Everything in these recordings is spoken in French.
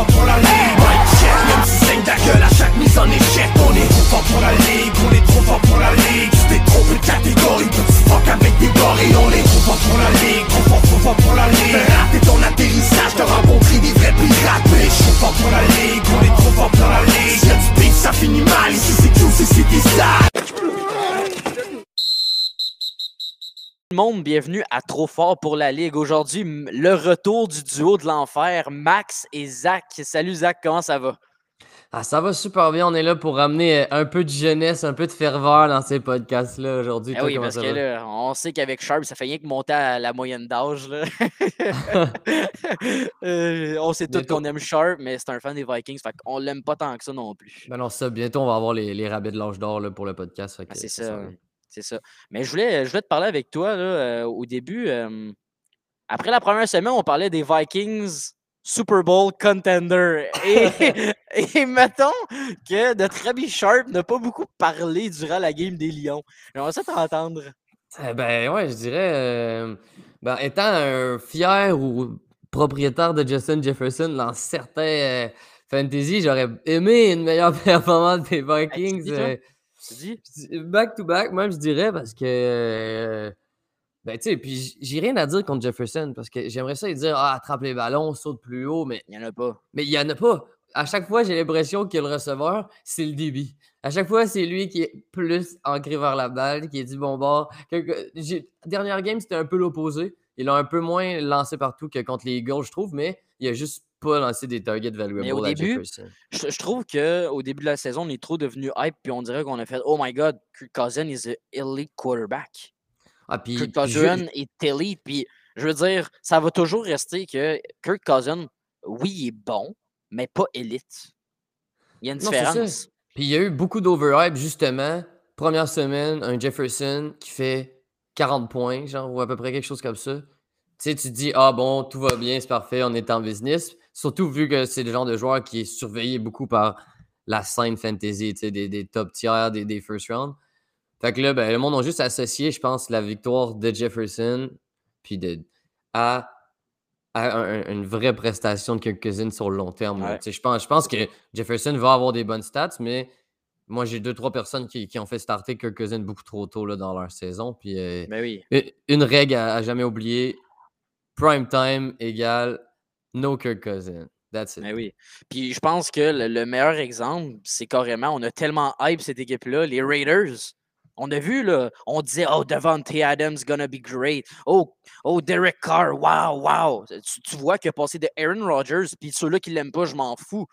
fort pour la monde, bienvenue à Trop Fort pour la Ligue. Aujourd'hui, le retour du duo de l'enfer, Max et Zach. Salut Zach, comment ça va? Ah, ça va super bien. On est là pour ramener euh, un peu de jeunesse, un peu de ferveur dans ces podcasts-là aujourd'hui. Ah oui, parce que là, on sait qu'avec Sharp, ça fait rien que monter à la moyenne d'âge. Euh, on sait tous qu'on aime Sharp, mais c'est un fan des Vikings, fait qu'on l'aime pas tant que ça non plus. Ben non, ça, bientôt, on va avoir les, les rabais de l'âge d'or pour le podcast. Ah, c'est ça ça. C'est ça. Mais je voulais, je voulais te parler avec toi là, euh, au début. euh, après la première semaine, on parlait des Vikings Super Bowl contender. Et, et mettons que notre ami Sharp n'a pas beaucoup parlé durant la game des Lions. J'aimerais ça t'entendre. Eh ben ouais, je dirais, euh, ben, étant un fier ou propriétaire de Justin Jefferson dans certains fantasy, j'aurais aimé une meilleure performance des Vikings. Tu dis? back to back, même, je dirais, parce que. euh, ben, tu sais, puis j'ai rien à dire contre Jefferson, parce que j'aimerais ça lui dire, ah, attrape les ballons, saute plus haut, mais Il n'y en a pas. mais il n'y en a pas. À chaque fois, j'ai l'impression que le receveur, c'est le débit. À chaque fois, c'est lui qui est plus ancré vers la balle, qui est du bon bord. Dernière game, c'était un peu l'opposé. Il a un peu moins lancé partout que contre les Eagles, je trouve, mais il a juste pas lancé des targets valuables Mais au à début, Jefferson. Je, je trouve qu'au début de la saison, on est trop devenu hype, puis on dirait qu'on a fait Oh my god, Kirk Cousin is an elite quarterback. Ah, puis, Kirk je- Cousin est elite. Puis, je veux dire, ça va toujours rester que Kirk Cousin, oui, il est bon, mais pas élite. Il y a une Non, différence. Puis il y a eu beaucoup d'overhype, justement. Première semaine, un Jefferson qui fait 40 points, genre, ou à peu près quelque chose comme ça. Tu sais, tu te dis, ah bon, tout va bien, c'est parfait, on est en business. Surtout vu que c'est le genre de joueur qui est surveillé beaucoup par la scène fantasy, des, des top tiers, des, des first round. Fait que là, ben, le monde a juste associé, je pense, la victoire de Jefferson puis de, à, à un- un- une vraie prestation de Kirk Cousins sur le long terme. Ouais. Je pense, je pense que Jefferson va avoir des bonnes stats, mais moi, j'ai deux, trois personnes qui, qui ont fait starter Kirk Cousins beaucoup trop tôt là, dans leur saison. Puis euh, Mais oui. une règle à, à jamais oublier prime time égale no Kirk Cousins. That's it. Mais oui. Puis je pense que le, le meilleur exemple, c'est carrément, on a tellement hype cette équipe-là, les Raiders. On a vu, là, on disait, oh, Devontae Adams gonna be great. Oh, oh Derek Carr, wow, wow. Tu, tu vois qu'il a passé de Aaron Rodgers, puis ceux-là qui l'aiment pas, je m'en fous.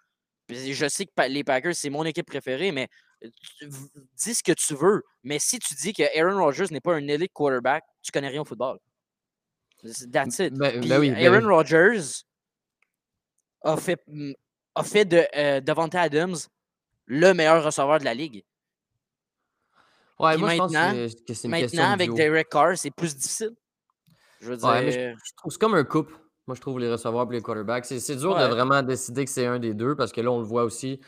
Puis je sais que les Packers, c'est mon équipe préférée, mais tu- v- dis ce que tu veux. Mais si tu dis que Aaron Rodgers n'est pas un elite quarterback, tu connais rien au football. That's it. Ben- ben oui, ben Aaron oui. Rodgers a fait, mm, a fait de euh, Devontae Adams le meilleur receveur de la ligue. Ouais, Puis moi, je pense maintenant- que, c'est une question Maintenant, de avec duo. Derek Carr, c'est plus difficile. Je veux dire, Ouais, c'est comme un couple. Moi, je trouve les receveurs et les quarterbacks. C'est, dur Ouais. de vraiment décider que c'est un des deux parce que là, on le voit aussi.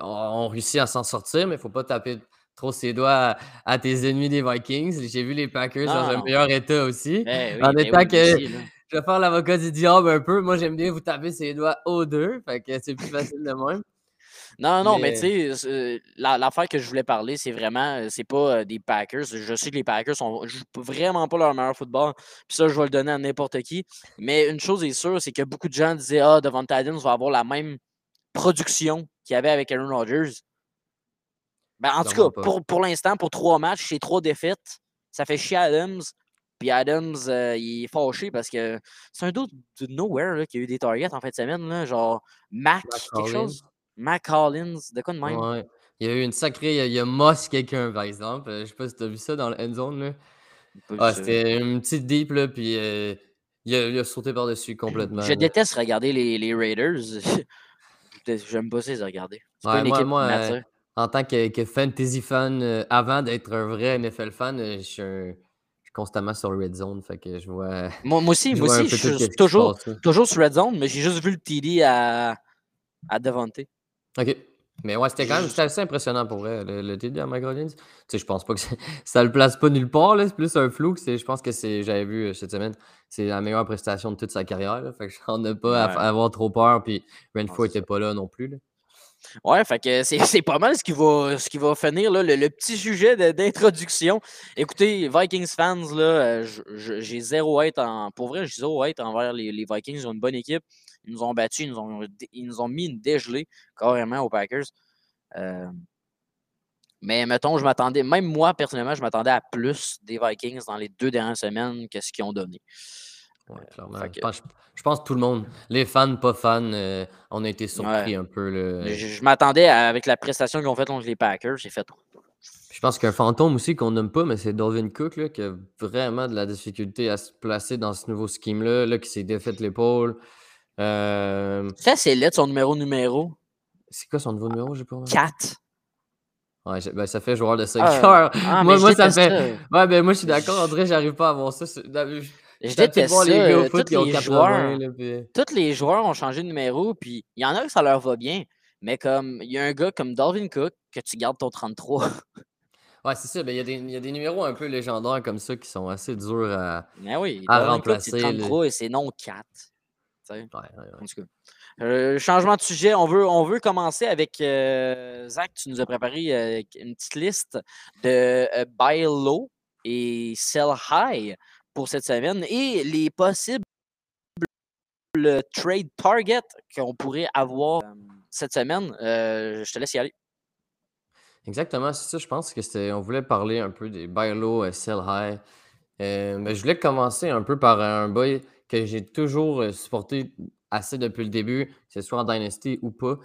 On, on réussit à s'en sortir, mais il ne faut pas taper trop ses doigts à, à tes ennemis des Vikings. J'ai vu les Packers dans un meilleur état aussi. eh oui, en ben étant oui, que- aussi. Je vais faire l'avocat du diable un peu. Moi, j'aime bien vous taper ses doigts aux deux. Fait que c'est plus facile de même. Non, non, mais, Mais- tu sais, la- l'affaire que je voulais parler, c'est vraiment, euh, c'est pas euh, des Packers. Je sais que les Packers sont, jouent vraiment pas leur meilleur football. Puis ça, je vais le donner à n'importe qui. Mais une chose est sûre, c'est que beaucoup de gens disaient Ah, Devontae Adams va avoir la même production qu'il y avait avec Aaron Rodgers. Ben, en tout cas, pas. pour, pour l'instant, pour trois matchs, c'est trois défaites. Ça fait chier Adams. Puis Adams, euh, il est fâché parce que c'est un doute de nowhere là, qui a eu des targets en fin de semaine. Là, genre Mac, Mac quelque chose. Mac Collins, de quoi de même? Ouais. Il y a eu une sacrée. Il y a, Moss quelqu'un, par exemple. Euh, Je sais pas si tu as vu ça dans le end zone. Là. Ah, c'était une petite deep, là, puis euh, il, a, il a sauté par-dessus complètement. Je là. déteste regarder les, les Raiders. Je- J'aime pas ça les regarder. C'est pas une moi- équipe moi, euh. En tant que, que fantasy fan, euh, avant d'être un vrai NFL fan, je suis, un- suis constamment sur Red Zone. Fait que je vois. Moi, moi aussi, je moi aussi, je suis toujours, toujours sur Red Zone, mais j'ai juste vu le TD à, à. Ok. Mais ouais, c'était quand même assez impressionnant pour vrai, le, le TD à Hollins. Tu sais, je pense pas que ça le place pas nulle part. C'est plus un flou. que c'est- Je pense que c'est, j'avais vu euh, cette semaine, c'est la meilleure prestation de toute sa carrière. là. Fait que j'en ai pas à Ouais. f- à avoir trop peur. Puis Renfro c'est était ça. pas là non plus. là. Ouais, fait que c'est pas mal ce qui va, ce qui va finir là, le, le petit sujet d'introduction. Écoutez, Vikings fans, euh, j'ai zéro hate en. Pour vrai, j'ai zéro hate envers les, Vikings. Ils ont une bonne équipe. Ils nous ont battus, ils nous ont, ils nous ont mis une dégelée carrément aux Packers. Euh, mais mettons, je m'attendais, même moi personnellement, je m'attendais à plus des Vikings dans les deux dernières semaines que ce qu'ils ont donné. Ouais, clairement. Je pense, je pense que tout le monde, les fans, pas fans, euh, on a été surpris Ouais. un peu. là. Je, je m'attendais avec la prestation qu'ils ont faite contre les Packers. J'ai fait. Je pense qu'un fantôme aussi qu'on nomme pas, mais c'est Dalvin Cook là, qui a vraiment de la difficulté à se placer dans ce nouveau scheme-là, là, qui s'est défait l'épaule. Euh, Ça, c'est lettre son numéro numéro c'est quoi son nouveau numéro? J'ai pas remarqué? 4. Ouais, ben, ça fait joueur de 5 Ah, heures. Ah, moi, moi je ça fait. ça. Ouais, ben moi, je suis d'accord. Vrai, j'arrive pas à voir ça. Je déteste ça. les euh, foot Tous les 80. joueurs, là, puis- tous les joueurs ont changé de numéro, puis il y en a que ça leur va bien. Mais comme il y a un gars comme Dalvin Cook que tu gardes ton 33. Ouais, c'est ça. Ben, il y, a des- il y a des numéros un peu légendaires comme ça qui sont assez durs à. Mais oui, À Dalvin Cook, c'est remplacer, là. 33 et c'est non 4. Tu sais, Ouais, ouais, ouais. en tout cas. Euh, changement de sujet, on veut, on veut commencer avec euh, Zach. Tu nous as préparé euh, une petite liste de buy low et sell high pour cette semaine et les possibles trade target qu'on pourrait avoir euh, cette semaine. Euh, je te laisse y aller. Exactement, c'est ça. Je pense que c'était. On voulait parler un peu des buy low, euh, sell high. Euh, mais je voulais commencer un peu par un boy que j'ai toujours supporté assez depuis le début, que ce soit en Dynasty ou pas.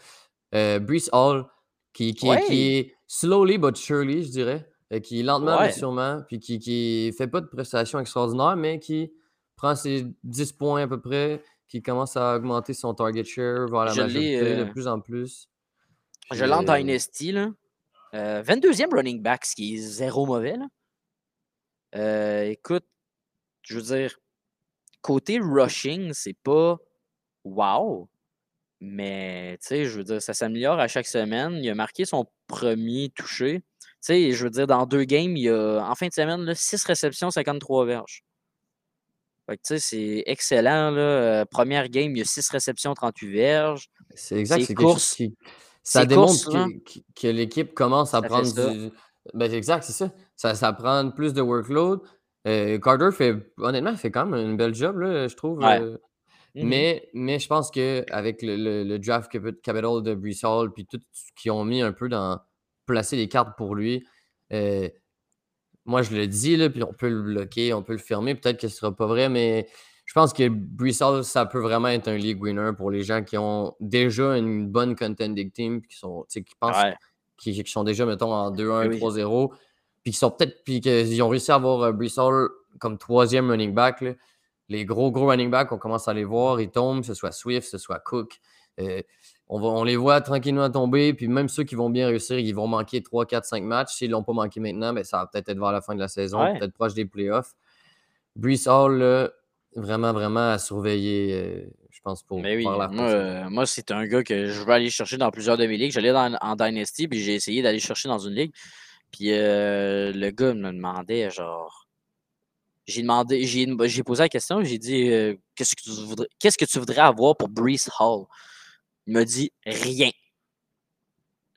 Euh, Brees Hall, qui, qui, Ouais. qui est slowly but surely, je dirais. Euh, qui lentement mais sûrement, puis qui, qui fait pas de prestations extraordinaires, mais qui prend ses 10 points à peu près, qui commence à augmenter son target share vers la Je majorité de euh, plus en plus. Je l'ai en euh, Dynasty. Là. Euh, 22e running back, ce qui est zéro mauvais. Là. Euh, écoute, je veux dire, côté rushing, c'est pas wow. Mais, tu sais, je veux dire, ça s'améliore à chaque semaine. Il a marqué son premier touché. Tu sais, je veux dire, dans deux games, il y a, en fin de semaine, 6 réceptions, 53 verges. Fait que, tu sais, c'est excellent. Là. Euh, première game, il y a 6 réceptions, 38 verges. C'est exact, c'est courses- qui. Ça démontre courses, là. que, l'équipe commence à Ça prendre du. Ben, c'est exact, c'est ça. ça. Ça prend plus de workload. Euh, Carter fait, honnêtement, fait quand même une belle job, là, je trouve. Ouais. euh, Mhm. mais, mais je pense qu'avec le, le, le draft capi- capital de Hall, puis tout ce qu'ils ont mis un peu dans placer les cartes pour lui, euh, moi je le dis, là, puis on peut le bloquer, on peut le fermer, peut-être que ce sera pas vrai, mais je pense que Hall, ça peut vraiment être un league winner pour les gens qui ont déjà une bonne contending team, qui sont, qui pensent Ouais. qui, qui sont déjà, mettons, en 2-1, Oui. 3-0, puis qui sont peut-être, puis qu'ils ont réussi à avoir euh, Hall comme troisième running back. là. Les gros, gros running backs, on commence à les voir, ils tombent, que ce soit Swift, que ce soit Cook. Euh, on, va, on les voit tranquillement tomber, puis même ceux qui vont bien réussir, ils vont manquer 3, 4, 5 matchs. S'ils ne l'ont pas manqué maintenant, ben, ça va peut-être être vers la fin de la saison, Ouais. peut-être proche des playoffs. Brees Hall, là, vraiment, vraiment à surveiller, euh, je pense, pour Mais oui, faire la moi, euh, moi c'est un gars que je vais aller chercher dans plusieurs de mes ligues. J'allais dans, en Dynasty, puis j'ai essayé d'aller chercher dans une ligue. Puis euh, le gars me demandait, genre. J'ai demandé, j'ai posé la question, j'ai dit euh, qu'est-ce que tu voudrais qu'est-ce que tu voudrais avoir pour Brees Hall? Il m'a dit rien.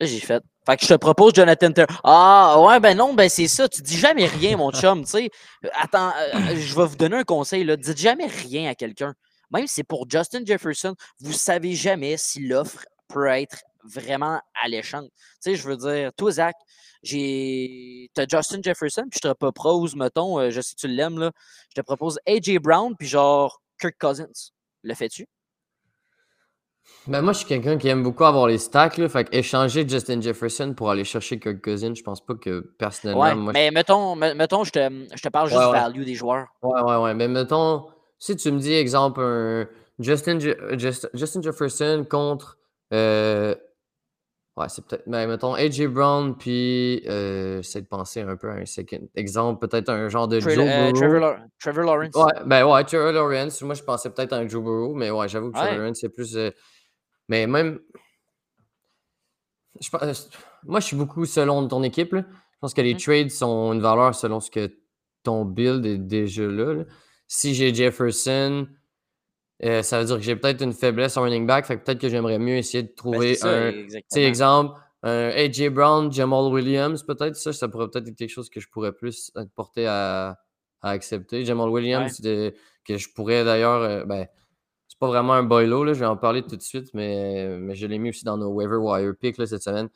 Là, j'ai fait. Fait que je te propose Jonathan Taylor. Ah ouais, ben non, ben c'est ça. Tu dis jamais rien, mon chum. Tu sais, attends, euh, je vais vous donner un conseil. Là. Dites jamais rien à quelqu'un. Même si c'est pour Justin Jefferson, vous savez jamais si l'offre peut être vraiment alléchante. Tu sais, je veux dire, toi, Zach, j'ai. T'as Justin Jefferson, puis je te propose, mettons, euh, je sais que tu l'aimes, là. Je te propose AJ Brown, puis genre Kirk Cousins. Le fais-tu? Ben moi, je suis quelqu'un qui aime beaucoup avoir les stacks. Là, fait que échanger Justin Jefferson pour aller chercher Kirk Cousins, je pense pas que personnellement, Ouais, moi, mais mettons, me- mettons je, te, je te parle juste Ouais, value des joueurs. Ouais, ouais, ouais. Mais mettons, si tu me dis, exemple, un Justin, Je- euh, Justin Jefferson contre. euh, ouais, c'est peut-être. Mais mettons, AJ Brown, puis. Euh, J'essaie de penser un peu à un second exemple, peut-être un genre de Tra- Joe euh. Trevor, Trevor Lawrence. Ouais, ben ouais, Trevor Lawrence. Moi, je pensais peut-être à un Joe Burrow, mais ouais, j'avoue que Trevor. Lawrence, c'est plus. Euh, Mais même. je euh, moi, je suis beaucoup selon ton équipe. là. Je pense que les Mhm. trades sont une valeur selon ce que ton build est déjà là. là. Si j'ai Jefferson, euh, ça veut dire que j'ai peut-être une faiblesse en running back. Fait que peut-être que j'aimerais mieux essayer de Ben, trouver ça, un. Tu sais, exemple, un AJ Brown, Jamal Williams, peut-être ça, ça pourrait peut-être être quelque chose que je pourrais plus être porté à, à accepter. Jamal Williams, de- que je pourrais d'ailleurs. euh, ben, c'est pas vraiment un boilo, là, je vais en parler tout de suite, mais, mais je l'ai mis aussi dans nos waiver wire picks là, cette semaine.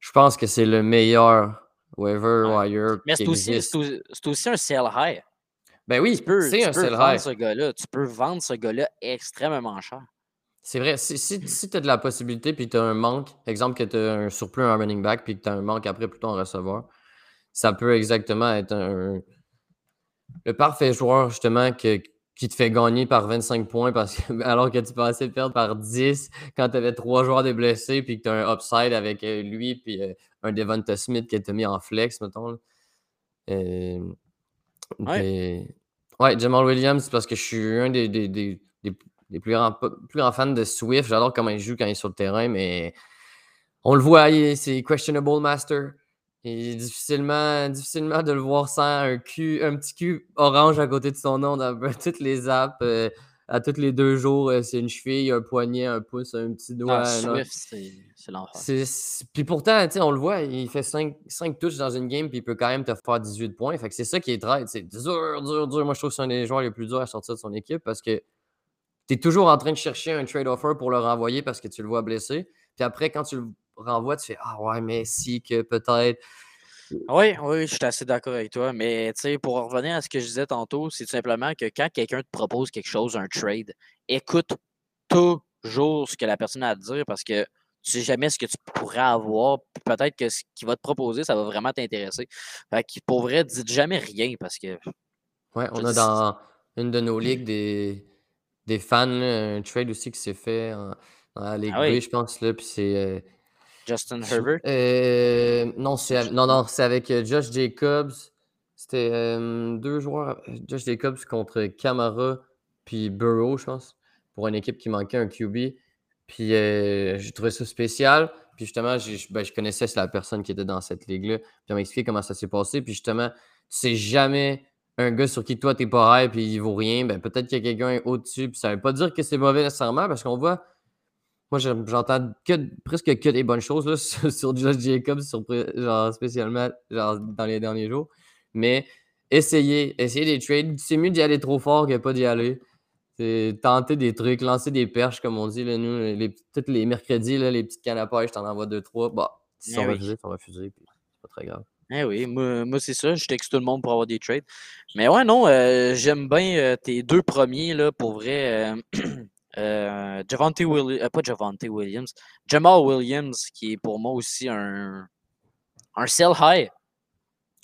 Je pense que c'est le meilleur waiver Ouais. wire Mais c'est aussi, aussi un sell high. Ben oui, c'est un peux sell high. ce gars-là. Tu peux vendre ce gars-là extrêmement cher. C'est vrai, si, si, si tu as de la possibilité puis tu as un manque, exemple que tu as un surplus en running back puis que tu as un manque après plutôt en receveur, ça peut exactement être un, le parfait joueur justement que, qui te fait gagner par 25 points parce que, alors que tu pensais perdre par 10 quand tu avais trois joueurs de blessés puis que tu as un upside avec euh, lui puis euh, un Devonta Smith qui t'a mis en flex, mettons. Euh, Ouais. ouais, Jamal Williams, parce que je suis un des, des, des- plus, grands, plus grands fans de Swift. J'adore comment il joue quand il est sur le terrain, mais on le voit, c'est questionable master. Et difficilement, difficilement de le voir sans un cul, un petit cul orange à côté de son nom dans toutes les apps. euh, à tous les deux jours, euh, c'est une cheville, un poignet, un pouce, un petit doigt. Ah, un autre. Swift, c'est l'enfer. Puis pourtant, on le voit, il fait 5, touches dans une game, puis il peut quand même te faire 18 points. Fait que c'est ça qui est trade. C'est dur, dur, dur. Moi, je trouve que c'est un des joueurs les plus durs à sortir de son équipe parce que tu es toujours en train de chercher un trade offer pour le renvoyer parce que tu le vois blessé. Puis après, quand tu le renvoies, tu fais Ah ouais, mais si que peut-être. Oui, oui, je suis assez d'accord avec toi. Mais tu sais, pour revenir à ce que je disais tantôt, c'est tout simplement que quand quelqu'un te propose quelque chose, un trade, écoute toujours ce que la personne a à te dire parce que tu sais jamais ce que tu pourrais avoir. Peut-être que ce qu'il va te proposer, ça va vraiment t'intéresser. Fait que pour vrai, dites jamais rien parce que Ouais, on a dis- dans une de nos ligues des, des fans, là, un trade aussi qui s'est fait en- dans la Ligue Ah oui. B, je pense. Là, puis c'est. euh, Justin Herbert, euh, non, c'est avec, non, non, c'est avec euh, Josh Jacobs. C'était euh, deux joueurs. Josh Jacobs contre Camara puis Burrow, je pense, pour une équipe qui manquait un QB. Puis euh, j'ai trouvé ça spécial. Puis justement, ben, je connaissais la personne qui était dans cette ligue-là. Puis on m'a expliqué comment ça s'est passé. Puis justement, tu sais jamais un gars sur qui toi t'es pas high puis il vaut rien. Ben, peut-être qu'il y a quelqu'un au-dessus. Puis ça veut pas dire que c'est mauvais nécessairement parce qu'on voit. Moi, j'en- j'entends que, presque que des bonnes choses là, sur, sur Josh Jacobs, sur, genre, spécialement genre, dans les derniers jours. Mais essayez, essayez des trades. C'est mieux d'y aller trop fort que pas d'y aller. C'est tenter des trucs, lancer des perches, comme on dit. Là, nous, les, tous les mercredis, là, les petites cannes à pêche, t'en envoies deux, trois. Bah, si Eh sont oui. refusés, ils sont refusés. puis C'est pas très grave. Eh oui, moi, moi, c'est ça. Je texte tout le monde pour avoir des trades. Mais ouais, non, euh, j'aime bien euh, tes deux premiers, là, pour vrai. Euh, Javante Williams, pas Javante Williams, Jamal Williams, qui est pour moi aussi un, un sell high.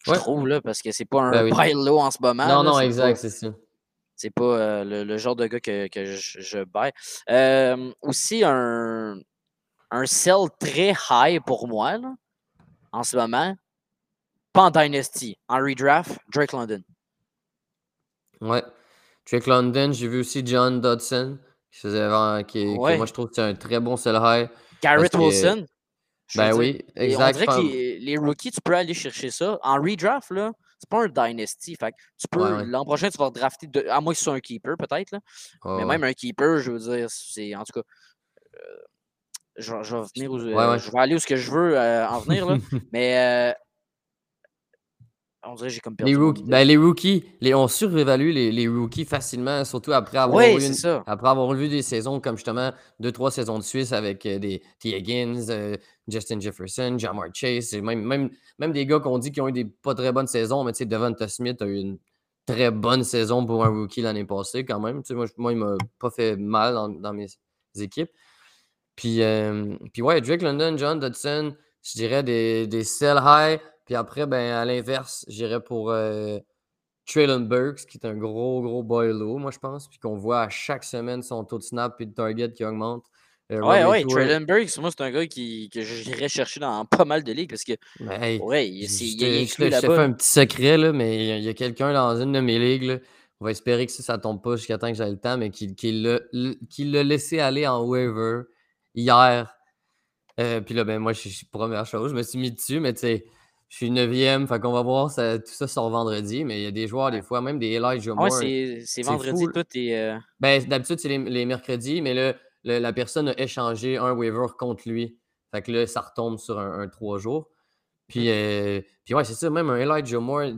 Je Ouais. trouve, là, parce que c'est pas un Ben oui. buy low en ce moment. non, là, non, exact, c'est ça. C'est pas euh, le, le genre de gars que, que je, je buy. Euh, aussi, un, un sell très high pour moi, là, en ce moment. Pas en Dynasty, en redraft, Drake London. Ouais. Drake London, j'ai vu aussi John Dodson, qui faisait avant, qui, que moi je trouve que c'est un très bon sell high. Garrett Wilson. Ben oui, et exact. On dirait que les, rookies, tu peux aller chercher ça. En redraft, là, c'est pas un dynasty. Fait que tu peux, Ouais, ouais. l'an prochain, tu vas drafter, de, à moins que ce soit un keeper, peut-être. Oh, Mais même un keeper, je veux dire, c'est en tout cas. euh, je, vais- je vais venir où, Ouais, euh, ouais. je vais aller où ce que je veux euh, en venir. Là. Mais euh, on dirait que j'ai comme perdu. Les rookies, ben, les rookies, les, on surévalue les, les rookies facilement, surtout après avoir, Oui, c'est une- ça. après avoir vu des saisons comme justement deux, trois saisons de Suisse avec euh, des T. Higgins, euh, Justin Jefferson, Jamar Chase, et même, même, même des gars qu'on dit qui ont eu des pas très bonnes saisons, mais tu sais, Devonta Smith a eu une très bonne saison pour un rookie l'année passée quand même. Moi, moi, il m'a pas fait mal dans, dans mes équipes. Puis, euh, puis ouais, Drake London, John Dodson, je dirais des, des sell high. Puis après, ben, à l'inverse, j'irais pour euh, Traylon Burks, qui est un gros, gros boy low, moi, je pense. Puis qu'on voit à chaque semaine son taux de snap et de target qui augmente. Euh, Ouais, ouais, Traylon Burks, moi, c'est un gars qui, que j'irais chercher dans pas mal de ligues parce que, Ben, hey, ouais, il, est je fais là-bas. un petit secret, là, mais il y a- y a, quelqu'un dans une de mes ligues. là. On va espérer que ça, ça tombe pas jusqu'à temps que j'ai le temps, mais qui, qui l'a qui l'a laissé aller en waiver hier. Euh, puis là, ben moi, je suis première chose, je me suis mis dessus, mais tu sais, je suis neuvième, fait qu'on va voir ça, tout ça sort vendredi, mais il y a des joueurs, des fois, même des Elijah Moore. c'est vendredi, fou. tout est. euh, Ben, d'habitude, c'est les, les mercredis, mais là, le- la personne a échangé un waiver contre lui. Fait que là, ça retombe sur un, un trois jours. Puis, euh, puis ouais, c'est ça, même un Elijah Moore,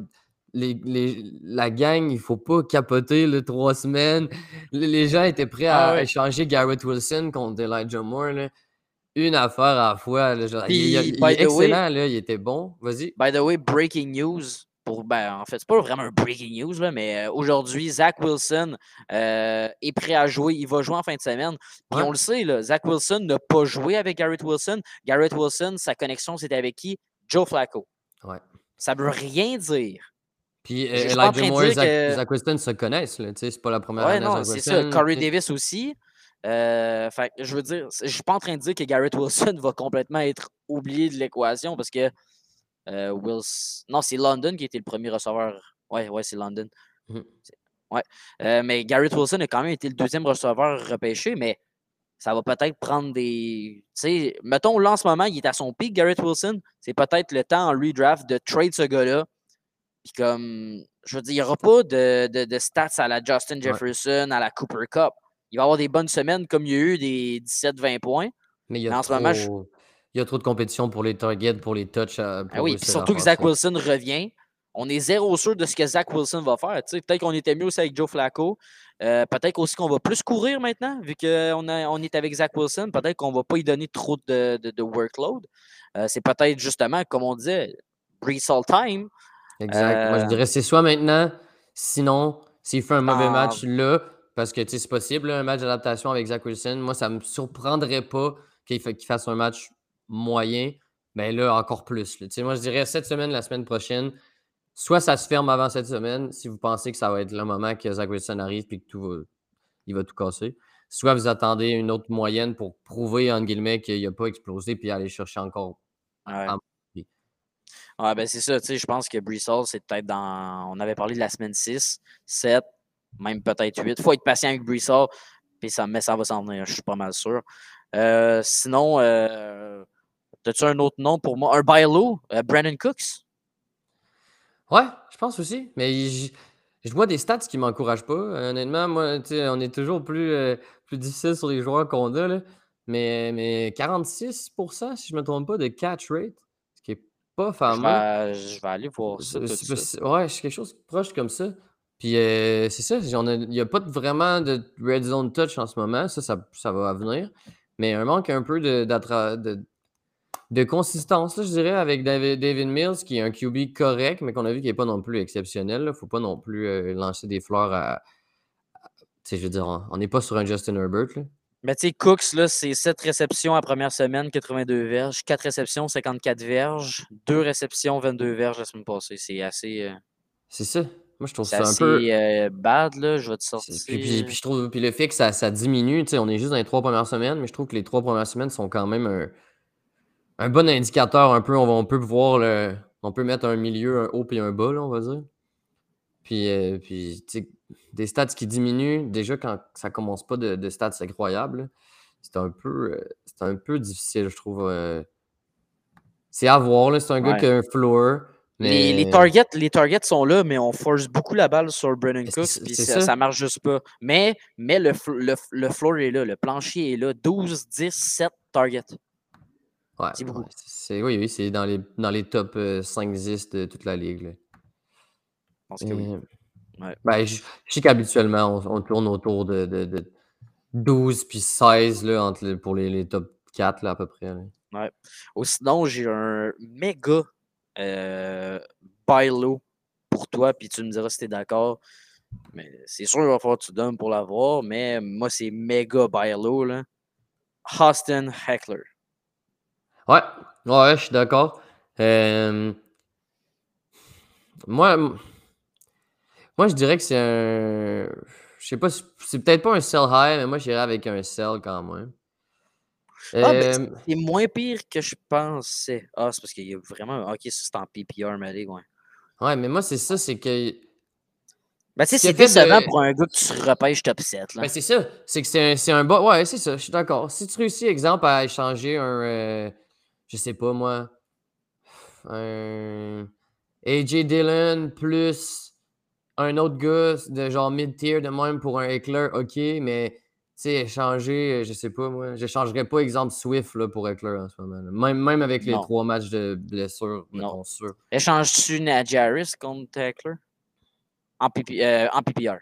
les, les- la gang, il faut pas capoter le trois semaines. Les, les gens étaient prêts à Ah ouais. échanger Garrett Wilson contre Elijah Moore. là. Une affaire à la fois. là, genre, il, il- est way- excellent, là, il était bon. Vas-y. By the way, breaking news. Pour, ben, en fait, c'est pas vraiment un breaking news, là, mais euh, aujourd'hui, Zach Wilson euh, est prêt à jouer. Il va jouer en fin de semaine. Puis Ouais. on le sait, là, Zach Wilson n'a pas joué avec Garrett Wilson. Garrett Wilson, sa connexion, c'était avec qui? Joe Flacco. Ouais. Ça veut rien dire. Puis euh, Elijah Moore et Zach, que- Zach Wilson se connaissent. C'est pas la première Ouais, année non, c'est ça. Corey. Davis aussi. Euh, fait je veux dire, je suis pas en train de dire que Garrett Wilson va complètement être oublié de l'équation parce que euh, Wilson. Non, c'est London qui était le premier receveur. Ouais, ouais, c'est London. C'est- Ouais. Euh, mais Garrett Wilson a quand même été le deuxième receveur repêché, mais ça va peut-être prendre des. Tu sais, mettons là en ce moment, il est à son pic, Garrett Wilson. C'est peut-être le temps en redraft de trade ce gars-là. Puis comme, je veux dire, il n'y aura pas de, de- de stats à la Justin Jefferson, à la Cooper Cup. Il va y avoir des bonnes semaines comme il y a eu des 17-20 points. Mais il y, a ce trop, moment, je- il y a trop de compétition pour les targets, pour les touches. euh, Ah pour oui, puis réussir à surtout que Zach. Wilson revient. On est zéro sûr de ce que Zach Wilson va faire. Peut-être qu'on était mieux aussi avec Joe Flacco. Euh, peut-être aussi qu'on va plus courir maintenant, vu qu'on on est avec Zach Wilson. Peut-être qu'on ne va pas y donner trop de, de- de workload. Euh, c'est peut-être justement, comme on disait, Brees all time. Exact. Moi, je dirais c'est soit maintenant, sinon, s'il fait un mauvais Ah. match là, parce que c'est possible, là, un match d'adaptation avec Zach Wilson. Moi, ça me surprendrait pas qu'il fa- qu'il fasse un match moyen, mais là, encore plus. là. Moi, je dirais cette semaine, la semaine prochaine, soit ça se ferme avant cette semaine, si vous pensez que ça va être le moment que Zach Wilson arrive et que tout va, il va tout casser. Soit vous attendez une autre moyenne pour prouver, entre guillemets, qu'il n'a pas explosé puis aller chercher encore. Ouais. Ben c'est ça, tu sais, je pense que Hall, c'est peut-être dans. On avait parlé de la semaine 6, 7, même peut-être 8. Il faut être patient avec Hall, puis ça, mais ça va s'en venir, je suis pas mal sûr. Euh, sinon, euh, as-tu un autre nom pour moi? Un Bilo? Euh, Brandon Cooks? Ouais, je pense aussi. Mais je, vois des stats qui ne m'encouragent pas. Honnêtement, moi, on est toujours plus, euh, plus difficile sur les joueurs qu'on a. Là. Mais, mais 46% si je ne me trompe pas, de catch rate, ce qui n'est pas Je fameux. vais, je vais aller voir ça tout Ouais, c'est quelque chose proche comme ça. Puis euh, c'est ça, il n'y a pas vraiment de red zone touch en ce moment. Ça, ça, ça va venir. Mais un manque un peu de, de, de consistance, là, je dirais, avec David, David Mills, qui est un QB correct, mais qu'on a vu qu'il n'est pas non plus exceptionnel. Il ne faut pas non plus euh, lancer des fleurs à. à- Tu sais, je veux dire, on on n'est pas sur un Justin Herbert. Là. Mais tu sais, Cooks, là, c'est 7 réceptions à première semaine, 82 verges. 4 réceptions, 54 verges. 2 réceptions, 22 verges la semaine passée. C'est assez, euh, C'est ça. Moi, je trouve ça un peu. euh, bad, là. Je vais te sortir. Puis, puis- puis je trouve, puis le fait que ça, ça diminue, tu sais, on est juste dans les trois premières semaines, mais je trouve que les trois premières semaines sont quand même un, un bon indicateur. Un peu, on, on peut voir le, on peut mettre un milieu, un haut et un bas, là, on va dire. Puis, euh, puis des stats qui diminuent, déjà quand ça commence pas de, de stats incroyables, c'est un peu, euh, un peu difficile, je trouve. euh. c'est à voir, là, c'est un gars qui a un floor. Les, targets, les targets sont là, mais on force beaucoup la balle sur Brennan c'est- puis ça, ça. marche juste pas. Mais, mais le, floor est là, le plancher est là. 12, 10, 7 targets. Ouais, C'est beaucoup. ouais, oui, oui, c'est dans les, dans les top 5-10 de toute la ligue. là. Je pense que oui. Euh, Ouais. ben, je, je sais qu'habituellement, on, on tourne autour de, de, de 12 puis 16 là, entre les- pour les, les top 4 là, à peu près. là. Ou sinon, j'ai un méga euh, buy low pour toi, puis tu me diras si tu es d'accord. Mais c'est sûr, il va falloir que tu donnes pour l'avoir, mais moi, c'est méga buy low. Là. Austin Heckler. Ouais, ouais, je suis d'accord. Euh, moi, moi, je dirais que c'est un. Je sais pas, c'est peut-être pas un sell high, mais moi, j'irais avec un sell quand même. Ah, ben, Euh, c'est moins pire que je pensais. Ah, c'est parce qu'il y a vraiment. Ok, ça c'est en PPR, mais allez, ouais. Ouais, mais moi, c'est ça, c'est que Ben, tu sais, c'est fait de- décevant pour un gars que tu repêches top 7. Là. Ben, c'est ça. C'est que c'est un, un bon. Ouais, c'est ça. Je suis d'accord. Si tu réussis, exemple, à échanger un. euh, je sais pas moi. Un. AJ Dillon plus un autre gars de genre mid-tier de même pour un Eckler, ok, mais sais, échanger, euh, je sais pas moi. J'échangerais pas, exemple, Swift là, pour Eckler en ce moment. Même, même avec les Non. trois matchs de blessure, Non. sûr. Échanges-tu Najee Harris contre Tackler? En, PP, euh, en PPR.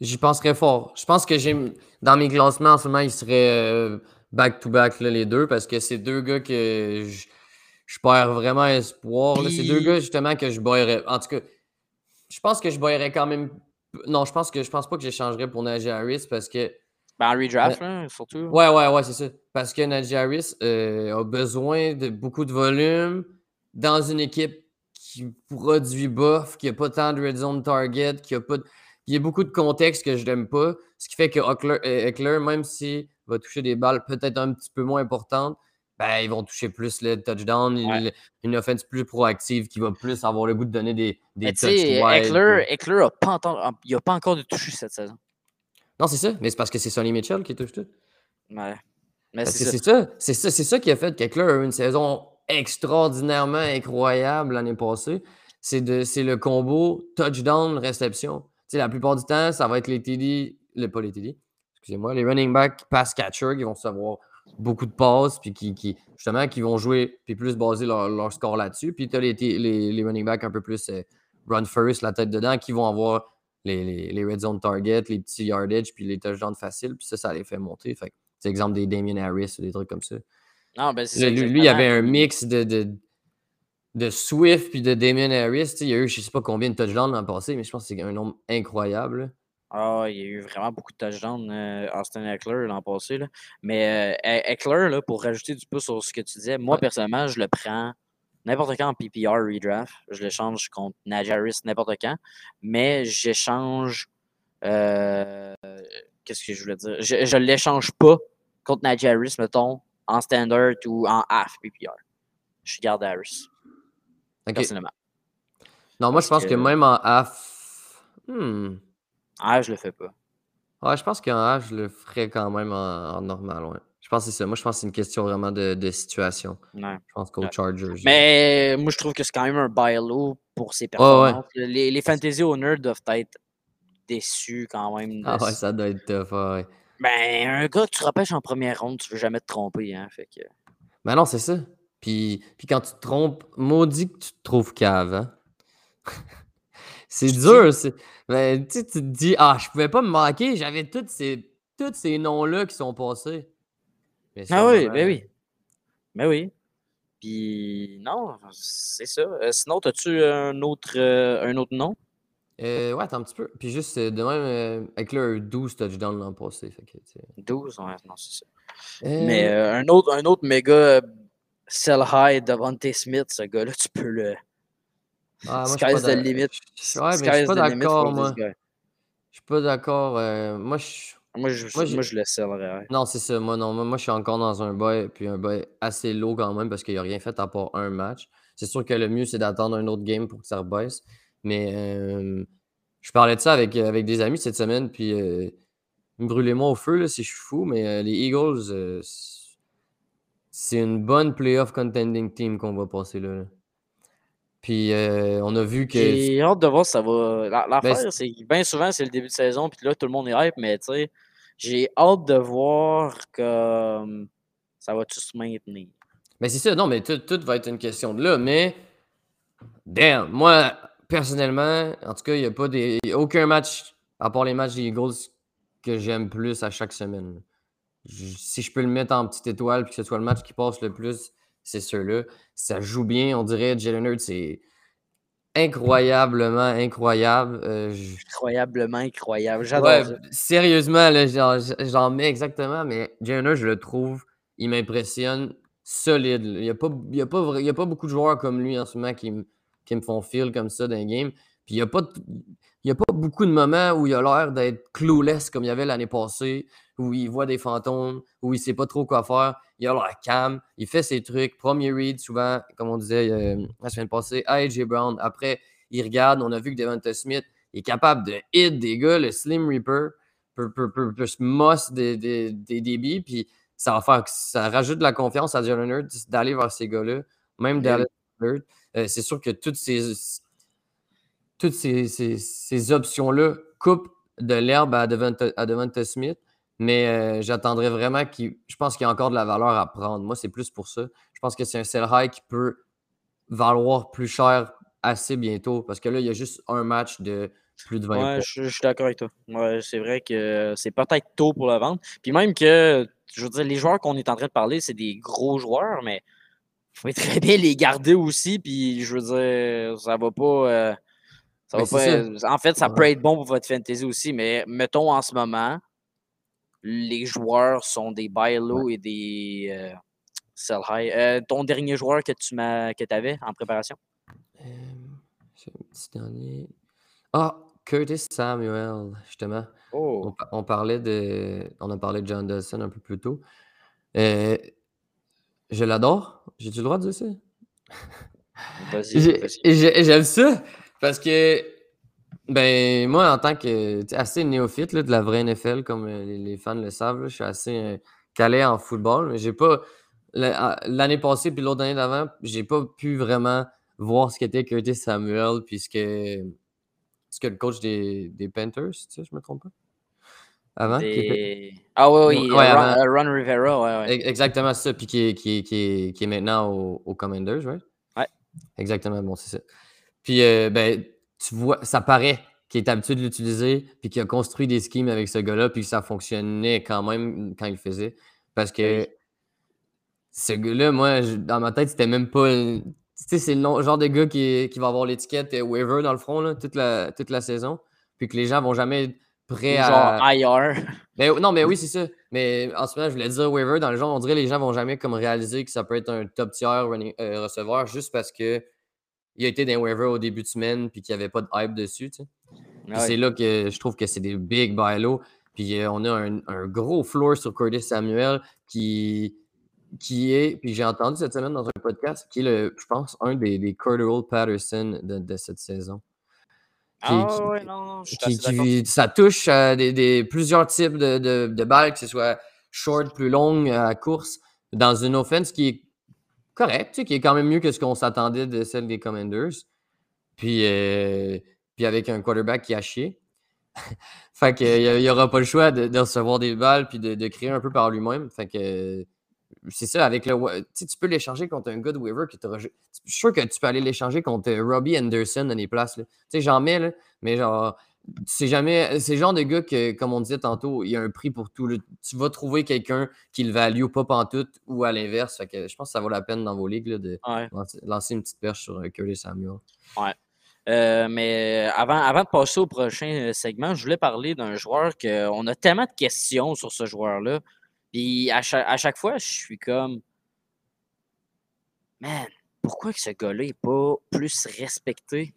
J'y penserais fort. Je pense que j'ai dans mes classements en ce moment, ils seraient euh, back-to-back les deux parce que c'est deux gars que je, je perds vraiment espoir. C'est deux gars justement que je boirais. En tout cas, je pense que je boirais quand même. Non, je pense que je pense pas que j'échangerais pour Najee Harris parce que. Ben, en redraft, là, surtout. Ouais, ouais, ouais, c'est ça. Parce que Najee Harris euh, a besoin de beaucoup de volume dans une équipe qui produit bof, qui a pas tant de red zone target, qui a pas de- Il y a beaucoup de contexte que je n'aime pas. Ce qui fait que euh, Eckler, même s'il va toucher des balles peut-être un petit peu moins importantes, ben, ils vont toucher plus le touchdown, une, Ouais. une offense plus proactive qui va plus avoir le goût de donner des, des wide, Eckler, Eckler a pas, entendu- il a pas encore de toucher cette saison. Non, c'est ça, mais c'est parce que c'est Sonny Mitchell qui touche tout. Ouais. Mais c'est ça. c'est ça, c'est ça, qui a fait qu'Eckler a eu une saison extraordinairement incroyable l'année passée. C'est de- c'est le combo touchdown-réception. La plupart du temps, ça va être les TD, le, pas les TD, excusez-moi, les running back pass catchers qui vont savoir beaucoup de passes, puis qui, qui- justement, qui vont jouer, puis plus baser leur, leur score là-dessus. Puis tu as les, T- les, les running back un peu plus euh, run first, la tête dedans, qui vont avoir les, les, red zone target, les petits yardage, puis les touchdowns faciles, puis ça, ça les fait monter. Fait c'est exemple des Damien Harris ou des trucs comme ça. Non, ben c'est lui, lui, il y avait un mix de, de, de Swift puis de Damien Harris. Il y a eu je sais pas combien de touchdowns l'an passé, mais je pense que c'est un nombre incroyable. Ah, il y a eu vraiment beaucoup de touchdowns, euh, Austin Eckler, l'an passé. Là. Mais euh, E- Eckler, là, pour rajouter du pouce sur ce que tu disais, moi, Ouais. personnellement, je le prends n'importe quand en PPR redraft. Je l'échange contre Najee Harris n'importe quand. Mais j'échange. euh, Qu'est-ce que je voulais dire? Je, je l'échange pas contre Najee Harris, mettons, en standard ou en half PPR. Je garde Harris, Ok. personnellement. Non, moi, je pense que que- même en half. Hmm. En half, je le fais pas. Ouais, je pense qu'en half, je le ferais quand même en, en normal. Ouais. Je pense que c'est ça. Moi, je pense que c'est une question vraiment de, de situation. Ouais. Je pense qu'au Ouais. Chargers. Mais moi, je trouve que c'est quand même un buy low pour ses ouais. performances. Les, les fantasy owners doivent être déçus quand même. Ah ouais, ça doit être tough. ouais. Ben, un gars que tu repêches en première ronde, tu veux jamais te tromper. Hein, fait que... Mais non, c'est ça. Puis, puis quand tu te trompes, maudit que tu te trouves cave. hein. c'est dur. c'est- Ben, tu sais, tu te dis, ah, je pouvais pas me manquer, j'avais tous ces, tous ces noms-là qui sont passés. Mais Ah oui, sûrement, ben oui. Ben oui. Puis, non, c'est ça. Euh, sinon, as-tu un autre, euh, un autre nom? euh, ouais, attends un petit peu. Puis juste, euh, de même, euh, avec là, 12 touchdowns l'an passé. Fait que, tu sais. 12? Ouais, non, c'est ça. Euh, Mais euh, un, autre, un autre méga euh, sell high Devontae Smith, ce gars-là, tu peux le. Ah, moi, je suis pas Sky's the d'ac- limit. je- Ouais, mais je suis Sky's pas the limit d'accord, for moi. Je suis pas d'accord. euh, moi, je. Moi, je, Moi, j'ai- moi, je le sellerais. ouais. Non, c'est ça. Moi, non. Moi, je suis encore dans un bail, puis un bail assez low quand même, parce qu'il n'a rien fait à part un match. C'est sûr que le mieux, c'est d'attendre un autre game pour que ça rebaisse. Mais euh, je parlais de ça avec, avec des amis cette semaine, puis euh, brûlez-moi au feu là, si je suis fou, mais euh, les Eagles, euh, c'est- c'est une bonne playoff contending team qu'on va passer là. là. Puis euh, on a vu que. J'ai hâte de voir si ça va. Ben, L'affaire, c'est que bien souvent, c'est le début de saison, puis là, tout le monde est hype, mais tu sais, j'ai hâte de voir que ça va tout se maintenir. Ben c'est ça, non, mais tout, tout va être une question de là, mais damn, moi, personnellement, en tout cas, il n'y a pas des. a aucun match, à part les matchs des Eagles, que j'aime plus à chaque semaine. Je- si je peux le mettre en petite étoile puis que ce soit le match qui passe le plus, c'est ceux-là. Ça joue bien, on dirait Jalen Hurts, c'est incroyablement incroyable. Euh, je- Incroyablement incroyable. J'adore Ouais, sérieusement, j'en, mets exactement, mais Jenner, je le trouve, il m'impressionne solide. Il n'y a, pas- il y a, pas vra- il y a pas beaucoup de joueurs comme lui en ce moment qui, me- qui me font feel comme ça dans les game. Puis il n'y a, pas il y a pas beaucoup de moments où il a l'air d'être clueless comme il y avait l'année passée, où il voit des fantômes, où il ne sait pas trop quoi faire. Il a l'air calme, il fait ses trucs. Premier read, souvent, comme on disait euh, la semaine passée, à AJ Brown. Après, il regarde. On a vu que Devonta Smith est capable de hit des gars. Le Slim Reaper peut, peut, peut, peut se moss des, des, des débits. Puis ça va faire ça rajoute de la confiance à Jalen Hurts d'aller vers ces gars-là. Même Dallas Hurts. Euh, c'est sûr que toutes ces, toutes ces, ces- ces options-là coupent de l'herbe à Devonta, à Devonta Smith. Mais euh, j'attendrais vraiment qu'il. Je pense qu'il y a encore de la valeur à prendre. Moi, c'est plus pour ça. Je pense que c'est un sell high qui peut valoir plus cher assez bientôt. Parce que là, il y a juste un match de plus de 20 points. Ouais, je, je suis d'accord avec toi. Ouais, c'est vrai que c'est peut-être tôt pour la vente. Puis même que, je veux dire, les joueurs qu'on est en train de parler, c'est des gros joueurs, mais il faut très bien les garder aussi. Puis je veux dire, ça va pas. euh, ça va pas en fait, ça peut Ouais. être bon pour votre fantasy aussi, mais mettons en ce moment, les joueurs sont des buy low et des euh, sell high. Euh, ton dernier joueur que tu m'as que avais en préparation? Euh, un petit dernier. Ah, Curtis Samuel, justement. On, Oh, on parlait de. On a parlé de John Dawson un peu plus tôt. Euh, je l'adore. J'ai-tu le droit de dire ça? vas-y, J'aime ça parce que, ben, moi, en tant que assez néophyte là, de la vraie NFL, comme euh, les, fans le savent, là, je suis assez euh, calé en football, mais j'ai pas. à- L'année passée puis l'autre année d'avant, j'ai pas pu vraiment voir ce qu'était Curtis Samuel puis ce que, ce que le coach des, des Panthers, tu sais, je me trompe pas? Avant? était- Ah oui, oui, Ouais, Ron, avant. euh, Ron Rivera, ouais, ouais. Exactement ça, puis qui est, qui est- qui est- qui est maintenant au- aux Commanders, right? Ouais. Exactement, bon, c'est ça. Puis, euh, ben, tu vois, ça paraît qu'il est habitué de l'utiliser, puis qu'il a construit des schemes avec ce gars-là, puis que ça fonctionnait quand même quand il le faisait. Parce que ce gars-là, moi, je- dans ma tête, c'était même pas. Tu sais, c'est le genre de gars qui, qui va avoir l'étiquette euh, waiver dans le front là, toute, la, toute la saison, puis que les gens vont jamais être prêts Ou à. Genre IR. Ben, non, mais oui, c'est ça. Mais en ce moment, je voulais dire waiver dans le genre, on dirait que les gens vont jamais comme réaliser que ça peut être un top tier running- euh, receveur juste parce que il a été dans waiver au début de semaine puis qu'il n'y avait pas de hype dessus. tu sais. C'est là que je trouve que c'est des big buy low. Puis euh, on a un, un gros floor sur Curtis Samuel qui, qui est, puis j'ai entendu cette semaine dans un podcast, qui est, le, je pense, un des, des Cordero Patterson de, de cette saison. Qui- Ah qui- ouais, non, non, je suis qui, assez d'accord. qui- ça touche à des, des- plusieurs types de, de, de balles, que ce soit short, plus longue, à course, dans une offense qui est correcte, tu sais, qui est quand même mieux que ce qu'on s'attendait de celle des Commanders. Puis, euh, puis avec un quarterback qui a chié. fait qu'il n'y aura pas le choix de, recevoir des balles puis de, de créer un peu par lui-même. Fait que c'est ça, avec le. Tu peux l'échanger contre un de waiver que tu Je suis sûr que tu peux aller l'échanger contre euh, Robbie Anderson dans les places. Tu sais, j'en mets, là, mais genre, c'est jamais. C'est le genre de gars que, comme on disait tantôt, il y a un prix pour tout. Tu vas trouver quelqu'un qui le value pas pantoute ou à l'inverse. Fait que je pense que ça vaut la peine dans vos ligues là, de Ouais. lancer, lancer une petite perche sur euh, Curtis Samuel. Euh, mais avant, avant de passer au prochain euh, segment, je voulais parler d'un joueur que on a tellement de questions sur ce joueur-là. Puis à chaque, à chaque fois, je suis comme Man, pourquoi que ce gars-là n'est pas plus respecté?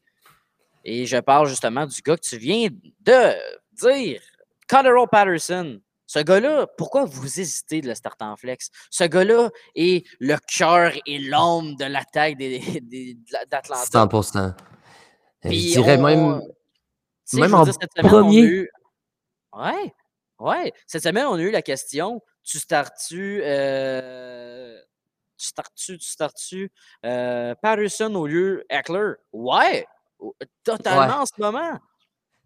Et je parle justement du gars que tu viens de dire, Connor Patterson. Ce gars-là, pourquoi vous hésitez de le starter en flex? Ce gars-là est le cœur et l'âme de l'attaque des, des- d'Atlanta. 100%. Euh, Puis je dirais on- même. Même en dire, semaine, on a premier. eu- Ouais, ouais. Cette semaine, on a eu la question tu startes-tu. euh, Tu startes-tu, tu startes-tu euh, Patterson au lieu Eckler? Ouais, totalement Ouais. en ce moment.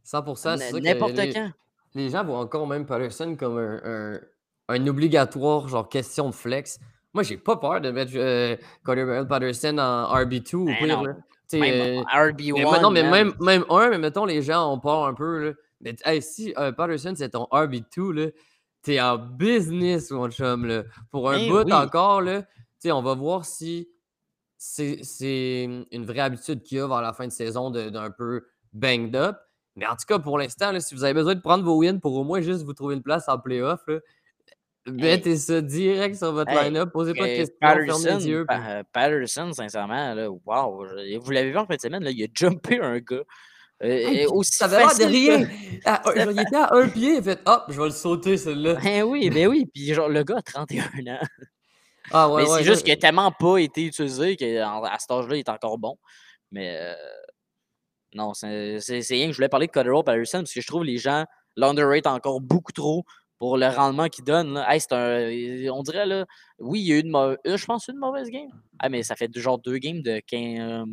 100%. c'est N- ça que N'importe les- quand. Les gens voient encore même Patterson comme un, un- un obligatoire, genre question de flex. Moi, j'ai pas peur de mettre euh, Patterson en RB2 ou Ben pire. là. Même euh, RB1. mais, non, mais même, même un, mais mettons, les gens ont peur un peu. Là. Mais hey, si euh, Patterson, c'est ton RB2, là, t'es en business, mon chum. Là. Pour un Ben bout oui. encore, là, tu sais, on va voir si c'est c'est une vraie habitude qu'il y a vers la fin de saison d'un peu banged up. Mais en tout cas, pour l'instant, si vous avez besoin de prendre vos wins pour au moins juste vous trouver une place en playoff, mettez ça direct sur votre Hey, line-up. Posez pas de questions, fermez Patterson, les yeux. Pa- euh, Patterson, sincèrement, là, wow, vous l'avez vu en fin de semaine, là, il a jumpé un gars. Euh, Hey, aussi ça avait l'air de rien. Ah, il était à un pied, il a fait Hop, je vais le sauter, celui-là. Ben oui, ben oui. Puis genre, le gars a 31 ans. Ah ouais, mais ouais. c'est juste qu'il a tellement pas été utilisé qu'à cet âge-là, il est encore bon. Mais euh, Non, c'est rien que je voulais parler de Cordero Patterson parce que je trouve les gens l'underrate encore beaucoup trop pour le rendement qu'il donne. Là. Hey, un, on dirait, là, oui, il y a eu une mauvaise, je pense une mauvaise game. Ah, mais ça fait genre deux games de 15,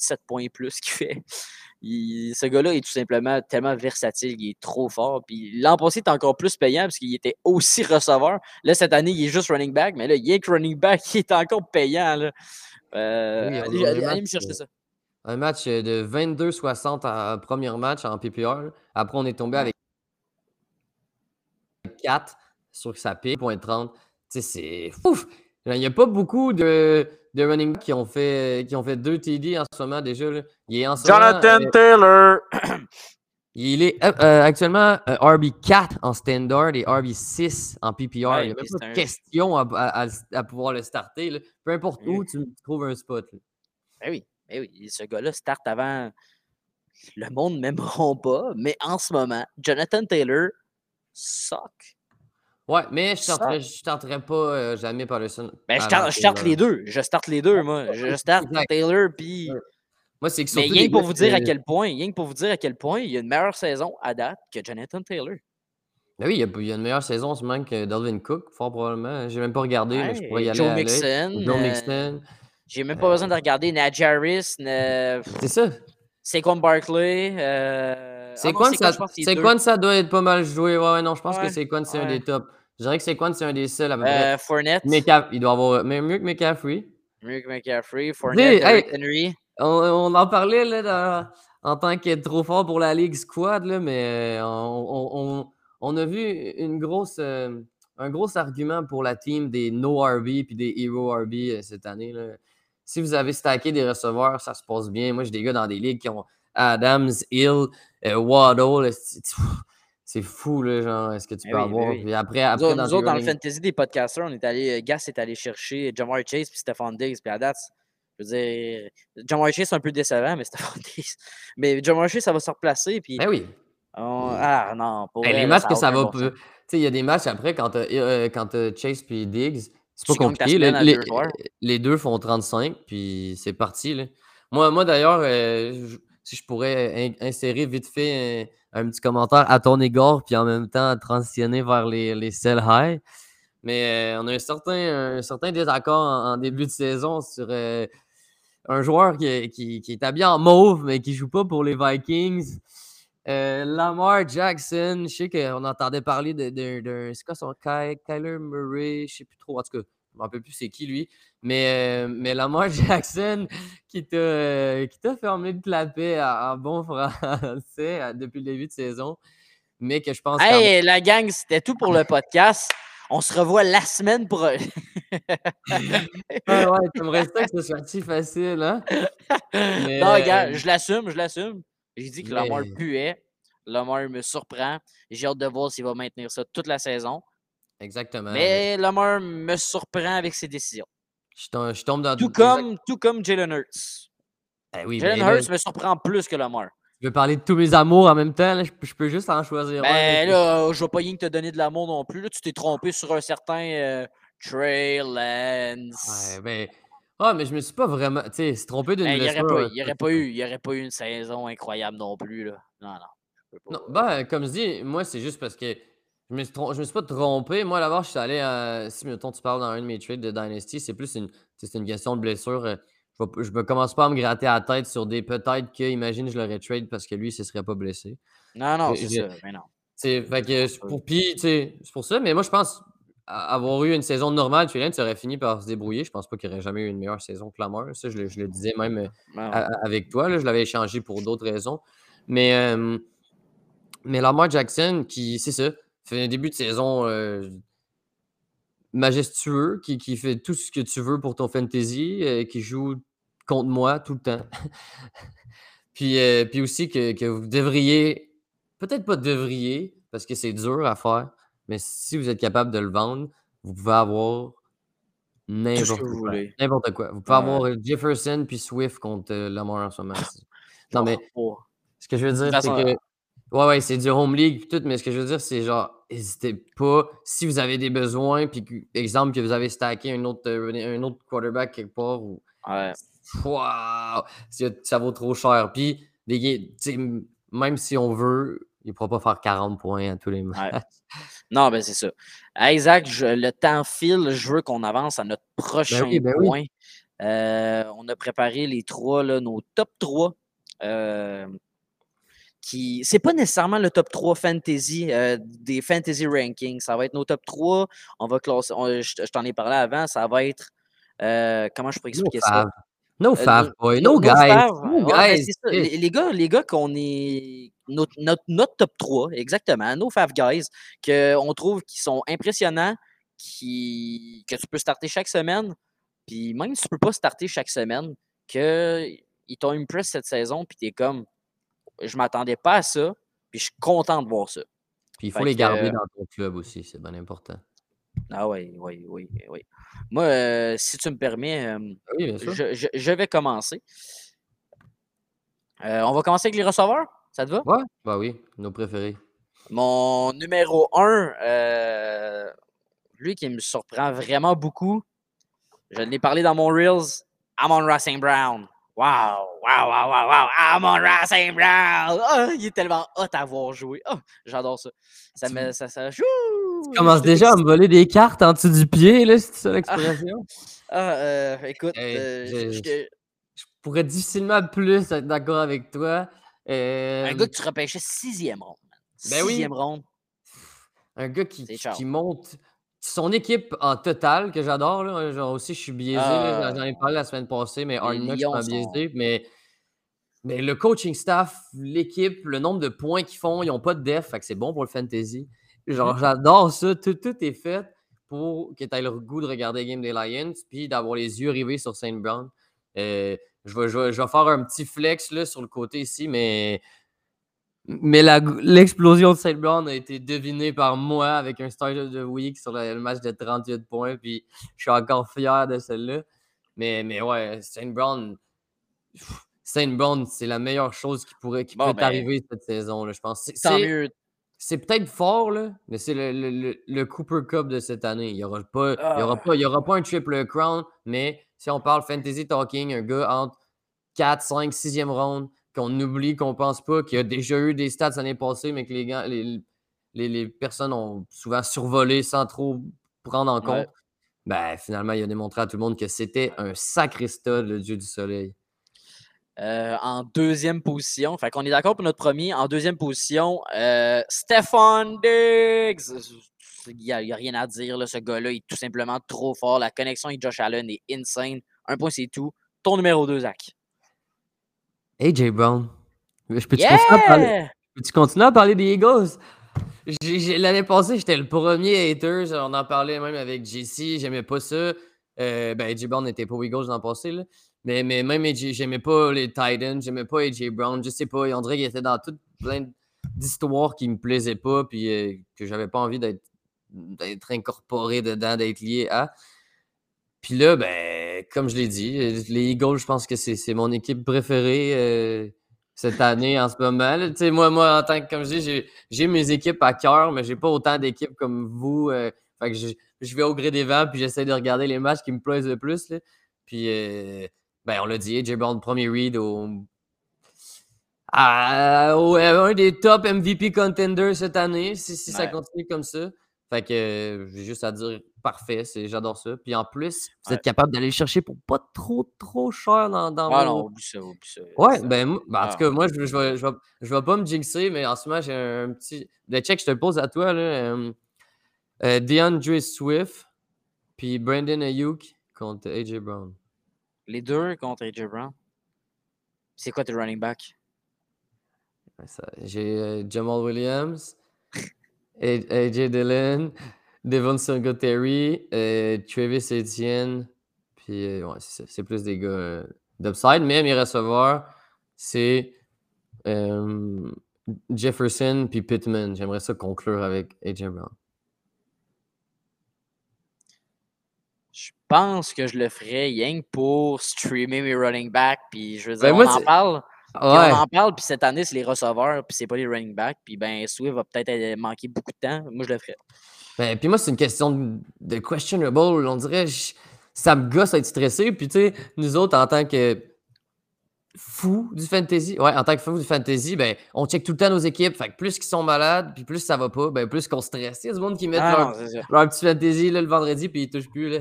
euh, 17 points et plus qu'il fait. Il- ce gars-là est tout simplement tellement versatile, il est trop fort. Puis l'an passé, il était encore plus payant parce qu'il était aussi receveur. Là, cette année, il est juste running back, mais là, il est que running back, il est encore payant. Là. Euh, Oui, allez, allez- me match, chercher euh, ça. Un match euh, de 22-60 en premier match en PPR. Après, on est tombé avec 4 sur sa pique, point 30. Tu sais, c'est ouf! Il n'y a pas beaucoup de, de running qui ont fait qui ont fait deux TD en ce moment déjà. là. Il est en ce moment, Jonathan euh, Taylor! il est euh, euh, actuellement euh, RB4 en standard et RB6 en PPR. Ouais, il n'y a même pas de question à, à- à- à pouvoir le starter. là. Peu importe où, Oui. tu trouves un spot. là. Ben oui, ben oui, ce gars-là start avant. Le monde ne m'aimeront pas, mais en ce moment, Jonathan Taylor suck. Ouais, mais je tenterais pas euh, jamais Patterson. Ben, je je les deux. Je starte les deux, moi. Je starte. Taylor, puis. Moi, c'est que Mais rien que pour vous dire à que- quel point, rien que pour vous dire à quel point il y a une meilleure saison à date que Jonathan Taylor. Ben oui, il y, a, il y a une meilleure saison en ce moment que Dalvin Cook, fort probablement. J'ai même pas regardé, mais je pourrais y aller Joe. Mixon. Joe euh, Mixon. J'ai même pas besoin de regarder Najee Harris, ne- C'est ça. Saquon Barkley. Euh... C'est ah quoi Saquon, ça, je c'est c'est quoi ça doit être pas mal joué. Ouais, ouais, non, je pense Ouais, que c'est c'est un des tops. Je dirais que c'est c'est un des seuls à peu près. Euh, Fournette. Il doit avoir mais mieux que McCaffrey. Mieux que McCaffrey. Fournette. hey, Henry. On, on en parlait là, dans- en tant qu'être trop fort pour la Ligue Squad, là, mais euh, on, on- on- on a vu une grosse, euh, un gros argument pour la team des no RB puis des hero RB euh, cette année. là. Si vous avez stacké des receveurs, ça se passe bien. Moi, j'ai des gars dans des ligues qui ont Adams, Hill, Waddle. C'est fou, là, genre, est-ce que tu Eh peux oui, avoir. oui, oui. Puis après, Nous après dans nous autres, dans le fantasy des podcasters, on est allé, euh, Gas est allé chercher Jamar Chase puis Stephon Diggs. Puis à date, je veux dire, Jamar Chase c'est un peu décevant, mais Stephon Diggs. Mais Jamar Chase, ça va se replacer. Puis, Ben oui. on- ah non, pour Ben, vrai, les matchs que ça va. Tu sais, il y a des matchs après quand t'as euh, Chase puis Diggs. C'est pas compliqué. les, deux les deux font 35, puis c'est parti. là. Moi, moi d'ailleurs, euh, si je pourrais in- insérer vite fait un petit commentaire à ton égard, puis en même temps transitionner vers les, les sell high. Mais euh, on a un certain, un certain désaccord en, début de saison sur euh, un joueur qui, qui- est habillé en mauve, mais qui joue pas pour les Vikings. Euh, Lamar Jackson, je sais qu'on entendait parler d'un. C'est quoi son Ky- Kyler Murray, je sais plus trop. En tout cas, ne me rappelle plus c'est qui lui? Mais, euh, mais Lamar Jackson qui t'a euh, qui t'a fermé de clapet en, bon français euh, depuis le début de saison. Mais que je pense. Hey, la gang, c'était tout pour le podcast. On se revoit la semaine prochaine. Ouais, ouais, t'aimerais ça que ce soit si facile, hein? Mais, non, gars, euh, je l'assume, je l'assume. J'ai dit que Lamar puait. Lamar me surprend. J'ai hâte de voir s'il va maintenir ça toute la saison. Exactement. Mais Lamar me surprend avec ses décisions. Je, tom- je tombe dans Tout exact- comme, tout comme Jalen Hurts. Eh oui, Jalen mais là, Hurts me surprend plus que Lamar. je veux parler de tous mes amours en même temps. là, je, peux- je peux juste en choisir un. Ben là, je vais pas rien que te donner de l'amour non plus. Là, tu t'es trompé sur un certain euh, Trey Lance. Ouais, ben. Ah, mais je me suis pas vraiment. Tu sais, d'une Ben, il n'y aurait, euh, aurait pas eu, il y aurait pas eu une saison incroyable non plus. Là. Non, pas. Non, ben, comme je dis, moi, c'est juste parce que je me suis, je me suis pas trompé. Moi, d'abord, je suis allé à. Si, mettons, tu parles dans un de mes trades de Dynasty, c'est plus une, une question de blessure. euh, Je, je me commence pas à me gratter la tête sur des peut-être que, imagine, je l'aurais trade parce que lui, il se serait pas blessé. non, non, c'est ça. Mais non. C'est fait que c'est pour, ça, mais moi, je pense avoir eu une saison normale, tu aurait fini par se débrouiller. Je pense pas qu'il aurait jamais eu une meilleure saison que Lamar. Ça, je le, je le disais même euh, à- avec toi. Là, je l'avais échangé pour d'autres raisons. Mais, euh, mais Lamar Jackson, qui, c'est ça, fait un début de saison euh, majestueux, qui, qui fait tout ce que tu veux pour ton fantasy, euh, qui joue contre moi tout le temps. puis, euh, puis aussi que, que vous devriez, peut-être pas devriez, parce que c'est dur à faire, mais si vous êtes capable de le vendre, vous pouvez avoir n'importe quoi. N'importe quoi. Vous pouvez avoir Jefferson puis Swift contre euh, Lamar en ce moment. Non, mais ce que je veux dire, c'est que. Ouais, ouais, c'est du home league tout, mais ce que je veux dire, c'est genre, n'hésitez pas, si vous avez des besoins, puis exemple que vous avez stacké un autre, euh, un autre quarterback quelque part, ou Ouais. Wow! C'est- Ça vaut trop cher. Puis, m- même si on veut, il ne pourra pas faire 40 points à tous les matchs. Ouais. Non, ben c'est ça. Isaac, je- le temps file. Je veux qu'on avance à notre prochain oui, ben oui. point. Euh, on a préparé les trois, là, nos top 3. Euh, qui c'est pas nécessairement le top 3 fantasy euh, des fantasy rankings ça va être nos top 3 on va classer on- je, je t'en ai parlé avant ça va être euh, comment je pourrais No expliquer ça? fav. No Euh, fav, boy. no- guys. fav. No Ouais, ben, guys. ça. Les, les gars, les gars qu'on est. Notre, notre, notre top 3, exactement. Nos Fav Guys, qu'on trouve qui sont impressionnants, qui, que tu peux starter chaque semaine. Puis même si tu peux pas starter chaque semaine, qu'ils t'ont impress cette saison, puis t'es comme. Je m'attendais pas à ça, puis je suis content de voir ça. Puis il faut Fait les garder euh, dans ton club aussi, c'est bien important. Ah oui, oui, oui, oui. Moi, euh, si tu me permets, euh, Oui, sûr. je, je- je vais commencer. On va commencer avec les receveurs? Ça te va? Ouais, bah oui, nos préférés. Mon numéro 1, lui qui me surprend vraiment beaucoup, je l'ai parlé dans mon Reels, Amon Racing Brown. Wow, wow, wow, wow, wow, Amon Racing Brown. Ah, il est tellement hot à voir jouer. Ah, J'adore ça. Ça Tu- me. Ça, ça, Tu commences déjà à me voler des cartes en dessous du pied, là, c'est ça l'expression? Ah, euh, écoute, Hey, euh, je- je- je- Je pourrais difficilement plus être d'accord avec toi. un Euh, gars que tu repêchais sixième ronde. Ben oui. Sixième ronde. un gars qui monte son équipe en total, que j'adore. là, Genre aussi, je suis biaisé. Ah. J'en ai parlé la semaine passée, mais Lions m'a sont- biaisé. Mais, mais le coaching staff, l'équipe, le nombre de points qu'ils font, ils n'ont pas de def, fait que c'est bon pour le fantasy. Genre, Mhm. j'adore ça. Tout, tout est fait pour que tu aies le goût de regarder les games des Lions, puis d'avoir les yeux rivés sur Saint Brown. Euh, je, vais, je, vais, je vais faire un petit flex là, sur le côté ici, mais, mais l'explosion de Saint Brown a été devinée par moi avec un start of the week sur le, le match de 38 points, puis je suis encore fier de celle-là. Mais, mais ouais, Saint Brown, Saint Brown, c'est la meilleure chose qui pourrait qui Bon, peut ben, arriver cette saison, là, je pense. C'est- Tant c'est- mieux. c'est peut-être fort, là, mais c'est le, le- le- Cooper Cup de cette année. Il n'y aura, pas- il y aura, Ah. pas- il y aura pas un triple crown, mais si on parle fantasy talking, un gars entre 4, 5, 6e round, qu'on oublie, qu'on pense pas, qui a déjà eu des stats l'année passée, mais que les, les, les- les personnes ont souvent survolé sans trop prendre en Ouais. compte, ben, finalement, il a démontré à tout le monde que c'était un sacré stud, le dieu du soleil. Euh, en deuxième position. Fait qu'on est d'accord pour notre premier. En deuxième position, euh, Stephon Diggs. Il n'y y a rien à dire. Là, ce gars-là est tout simplement trop fort. La connexion avec Josh Allen est insane. Un point, c'est tout. Ton numéro 2, Zach. AJ Brown. Je peux-tu continuer à parler? Continuer à parler des Eagles? L'année passée, j'étais le premier hater. On en parlait même avec JC. J'aimais pas ça. Euh, ben, AJ Brown n'était pas Eagles l'an passé. Là. Mais, mais même j'aimais pas les Titans. J'aimais pas AJ Brown. Je sais pas. On dirait qu'il était dans tout plein d'histoires qui me plaisaient pas. Puis euh, que j'avais pas envie d'être d'être incorporé dedans, d'être lié à. Puis là, ben, comme je l'ai dit, les Eagles, je pense que c'est mon équipe préférée euh, cette année en ce moment. là. Tu sais, moi, moi, en tant que, comme je dis, j'ai- mes équipes à cœur, mais j'ai pas autant d'équipes comme vous. euh, fait que je, je vais au gré des vents, puis j'essaie de regarder les matchs qui me plaisent le plus. là. Puis, euh, ben, on l'a dit, AJ Brown, premier read au, à- au- un des top MVP contenders cette année, si, si ça continue comme ça. Fait que j'ai juste à dire parfait, c'est j'adore ça. Puis en plus, vous Ouais. êtes capable d'aller le chercher pour pas trop trop cher dans, dans Ah vos- non, oublie ça, oublie ça. Ouais, Ça- ben, ben, en tout Ah. cas, moi, je, je, vais, je, vais, je vais pas me jinxer, mais en ce moment, j'ai un petit. Le check, je te le pose à toi. Là, euh, euh, DeAndre Swift, puis Brandon Ayuk contre AJ Brown. Les deux contre AJ Brown. C'est quoi tes running back? J'ai euh, Jamal Williams, AJ Dillon, Devon Singletary, euh, Travis Etienne, puis euh, ouais, c'est plus des gars euh, d'upside, mais mes receveurs, c'est euh, Jefferson puis Pittman. J'aimerais ça conclure avec AJ Brown. Je pense que je le ferais rien que pour streamer mes running backs. Puis je veux dire, Ben, on moi, en parle. Ouais, on en parle, puis cette année, c'est les receveurs, puis c'est pas les running backs. Puis ben, Swift va peut-être manquer beaucoup de temps. Moi, je le ferais. Ben, puis moi, c'est une question de, de questionable. On dirait, je- ça me gosse d'être stressé. Puis, tu sais, nous autres, en tant que fou du fantasy, ouais, en tant que fou du fantasy, ben, on check tout le temps nos équipes. Fait que plus qu'ils sont malades, puis plus ça va pas, ben, plus qu'on stresse. Il y a du monde qui met Ah, leur, petit fantasy là, le vendredi, puis ils touchent plus. Là.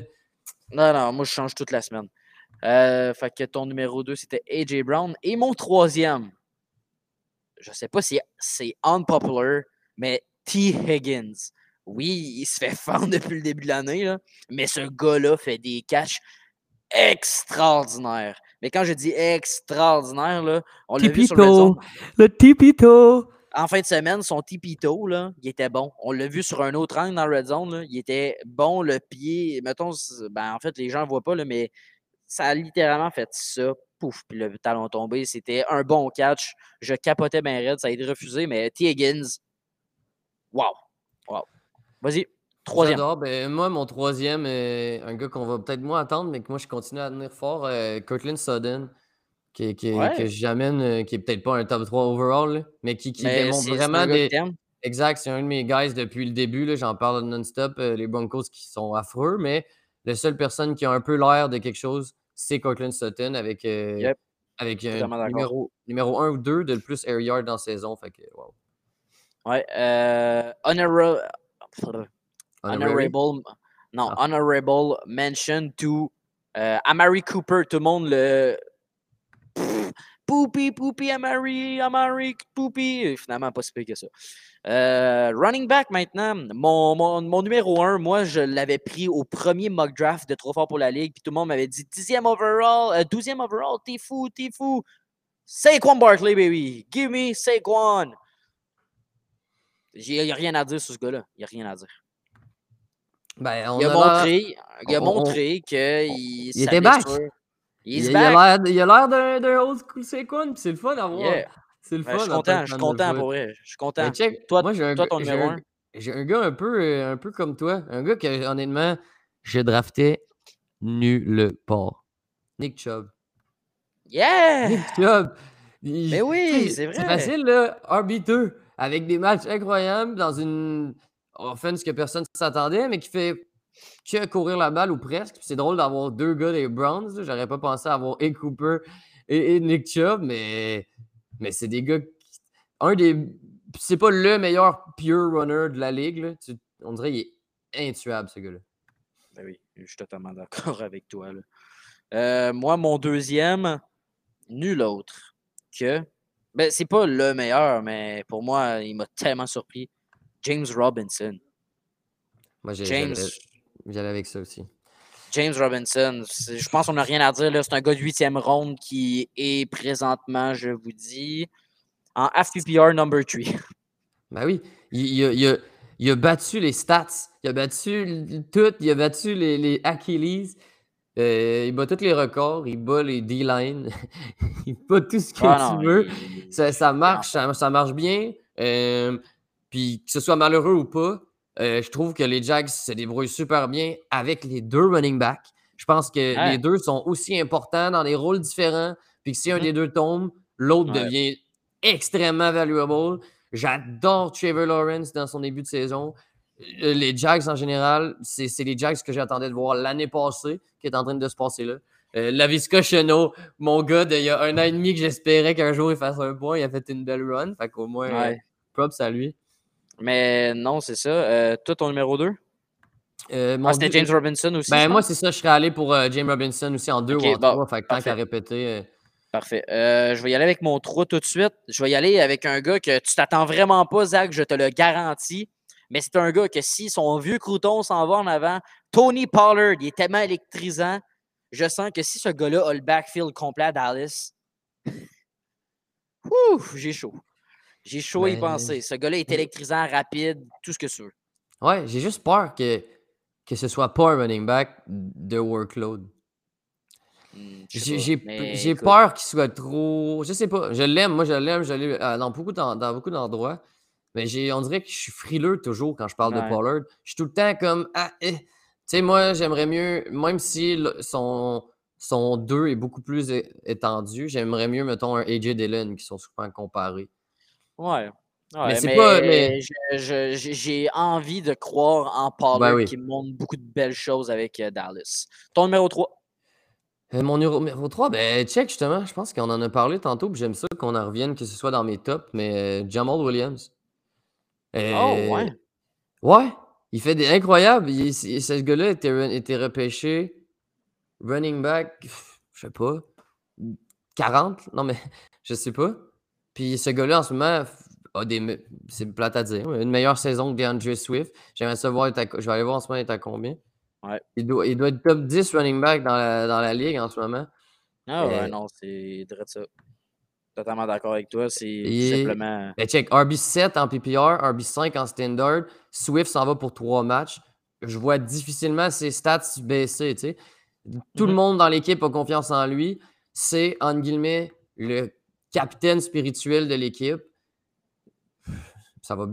Non, non, moi, je change toute la semaine. Euh, fait que ton numéro 2, c'était AJ Brown. Et mon troisième, je sais pas si c'est unpopular, mais T. Higgins. Oui, il se fait fendre depuis le début de l'année, là, mais ce gars-là fait des catchs extraordinaires. Mais quand je dis extraordinaire, là, on l'a vu sur le Red Zone. le tipito. En fin de semaine, son tipito, là, il était bon. On l'a vu sur un autre angle dans Red Zone. là, il était bon, le pied. Mettons, ben, en fait, les gens ne voient pas, là, mais ça a littéralement fait ça. Pouf, puis le talon tombé. C'était un bon catch. Je capotais bien raide. Ça a été refusé, mais T. Higgins, wow. Wow. Vas-y, troisième. J'adore. Ben, moi, mon troisième, un gars qu'on va peut-être moins attendre, mais que moi, je continue à tenir fort, euh, Kirkland Sutton, qui, qui- Ouais. que j'amène, euh, qui est peut-être pas un top 3 overall, là, mais qui, qui Mais démontre c'est vraiment un des. Exact, c'est un de mes guys depuis le début. J'en parle non-stop. euh, les Broncos qui sont affreux, mais la seule personne qui a un peu l'air de quelque chose, c'est Cortland Sutton avec, euh, Yep, avec d'accord. numéro, numéro 1 ou 2 de plus air yard dans la saison. Fait que, wow. Ouais. Honorable, non, Ah. honorable mention to euh, Amari Cooper. Tout le monde le. Pff, Poopy, poopy, Amari, Amari, poopy. Finalement, pas si pire que ça. Euh, running back maintenant. Mon, mon, mon numéro 1, moi, je l'avais pris au premier mock draft de Trop fort pour la Ligue. Puis tout le monde m'avait dit 10e overall, euh, 12e overall, t'es fou, t'es fou. Saquon Barkley, baby. Give me Saquon. Il n'y a rien à dire sur ce gars-là. Il n'y a rien à dire. Ben, on Il a montré, il a on- on- montré que il, il était back. Il Il, a back. l'air- il a l'air d'un old school puis c'est le fun à voir. Yeah. C'est le Ouais, fun. je suis content, je suis content pour vrai. Je suis content. check, Toi- moi, j'ai un, toi, gars- ton numéro un- j'ai un gars un peu, euh, un peu comme toi. Un gars que, honnêtement, je draftais nulle part. Nick Chubb. Yeah! Nick Chubb. Mais oui, c'est vrai. C'est facile, là. RB2, avec des matchs incroyables dans une offense que personne ne s'attendait, mais qui fait que courir la balle ou presque. C'est drôle d'avoir deux gars des Browns. J'aurais pas pensé avoir A. Cooper et, et Nick Chubb, mais, mais c'est des gars. Un des. C'est pas le meilleur pure runner de la ligue. on dirait qu'il est intuable, ce gars-là. Ben oui, je suis totalement d'accord avec toi. Euh, moi, mon deuxième, nul autre que. Ben, c'est pas le meilleur, mais pour moi, il m'a tellement surpris. James Robinson. Moi, j'ai- James, j'allais avec ça aussi. James Robinson, je pense qu'on n'a rien à dire. C'est un gars de huitième ronde qui est présentement, je vous dis, en FPPR number 3. Ben oui, il, il a, il a- il a battu les stats, il a battu tout, il a battu les, les Achilles, euh, il bat tous les records, il bat les D-line, il bat tout ce que Ah tu non, veux. il- Ça, ça marche, ça, ça marche bien. euh, puis que ce soit malheureux ou pas, euh, je trouve que les Jags se débrouillent super bien avec les deux running backs. Je pense que Ouais. les deux sont aussi importants dans des rôles différents. Puis que si un Mhm. des deux tombe, l'autre Ouais. devient extrêmement valuable. J'adore Trevor Lawrence dans son début de saison. Euh, Les Jags en général, c'est les Jags que j'attendais de voir l'année passée, qui est en train de se passer là. Euh, Lavisca Chenot, mon gars, d'il y a un an et demi que j'espérais qu'un jour il fasse un point, il a fait une belle run. Fait qu'au moins, euh, props à lui. Mais non, c'est ça. Euh, toi, ton numéro 2? Euh, Ah, c'était James Robinson aussi. Ben, moi, c'est ça, je serais allé pour euh, James Robinson aussi en deux Ok, ou en bon, trois. Fait que tant qu'à répéter. euh, Parfait. Euh, je vais y aller avec mon 3 tout de suite. Je vais y aller avec un gars que tu t'attends vraiment pas, Zach, je te le garantis. Mais c'est un gars que si son vieux crouton s'en va en avant, Tony Pollard, il est tellement électrisant. Je sens que si ce gars-là a le backfield complet à Dallas, ouf, j'ai chaud. J'ai chaud à y Ben, penser. Ce gars-là est électrisant, rapide, tout ce que tu veux. Ouais, j'ai juste peur que, que ce soit pas un running back de workload. Hmm, J'ai peur qu'il soit trop. Je sais pas. Je l'aime, moi je l'aime, je l'aime euh, dans beaucoup d'en- dans beaucoup d'endroits. Mais j'ai, on dirait que je suis frileux toujours quand je parle de. Pollard. Je suis tout le temps comme ah, eh. Tu sais, moi j'aimerais mieux, même si le- son, son 2 est beaucoup plus étendu, j'aimerais mieux, mettons, un AJ Dillon qui sont souvent comparés. Ouais. Mais c'est mais, pas- mais- j'ai envie de croire en Pollard Ben oui. qui montre beaucoup de belles choses avec euh, Dallas. Ton numéro 3. Euh, mon numéro 3, ben, check justement, je pense qu'on en a parlé tantôt, puis j'aime ça qu'on en revienne, que ce soit dans mes tops, mais euh, Jamal Williams. Oh, Euh, ouais. Ouais, il fait des incroyables. Il- il- ce gars-là était, était repêché running back, je sais pas, 40? Non, mais je sais pas. Puis ce gars-là, en ce moment, a des. C'est plate à dire, une meilleure saison que DeAndre Swift. J'aimerais savoir, je vais aller voir en ce moment, il est à combien. Ouais. Il doit, il doit être top 10 running back dans la, dans la ligue en ce moment. Ah ouais, Euh, non, c'est vrai ça. Totalement d'accord avec toi. C'est Et- simplement. Ben check, RB7 en PPR, RB5 en standard. Swift s'en va pour trois matchs. Je vois difficilement ses stats baisser. Tout le Mhm. monde dans l'équipe a confiance en lui. C'est, entre guillemets, le capitaine spirituel de l'équipe. Ça va.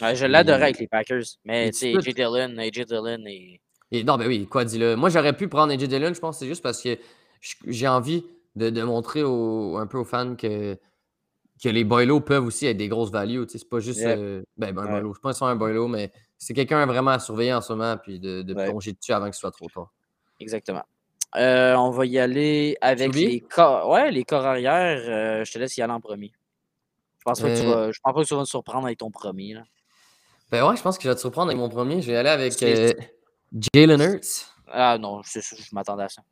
Ouais, je l'adorais avec les Packers. Mais il tu sais, split. AJ Dillon, AJ Dillon et. Et non, ben oui, quoi, dis-le. Moi, j'aurais pu prendre AJ Dillon, je pense que c'est juste parce que j'ai envie de, de montrer au- un peu aux fans que, que les boilos peuvent aussi être des grosses values. C'est pas juste. Yep. euh, ben, ben, un Ouais. boilo. Je pense que c'est un boilo, mais c'est quelqu'un vraiment à surveiller en ce moment puis de, de Ouais. plonger dessus avant que ce soit trop tard. Exactement. Euh, on va y aller avec les corps. Ouais, les corps arrière. euh, je te laisse y aller en premier. Je pense pas que tu vas. Je pense pas que tu vas me surprendre avec ton premier. Là. Ben ouais, je pense que je vais te surprendre avec mon premier. Je vais aller avec Jalen Hurts. Ah non, c'est sûr, je m'attendais à ça.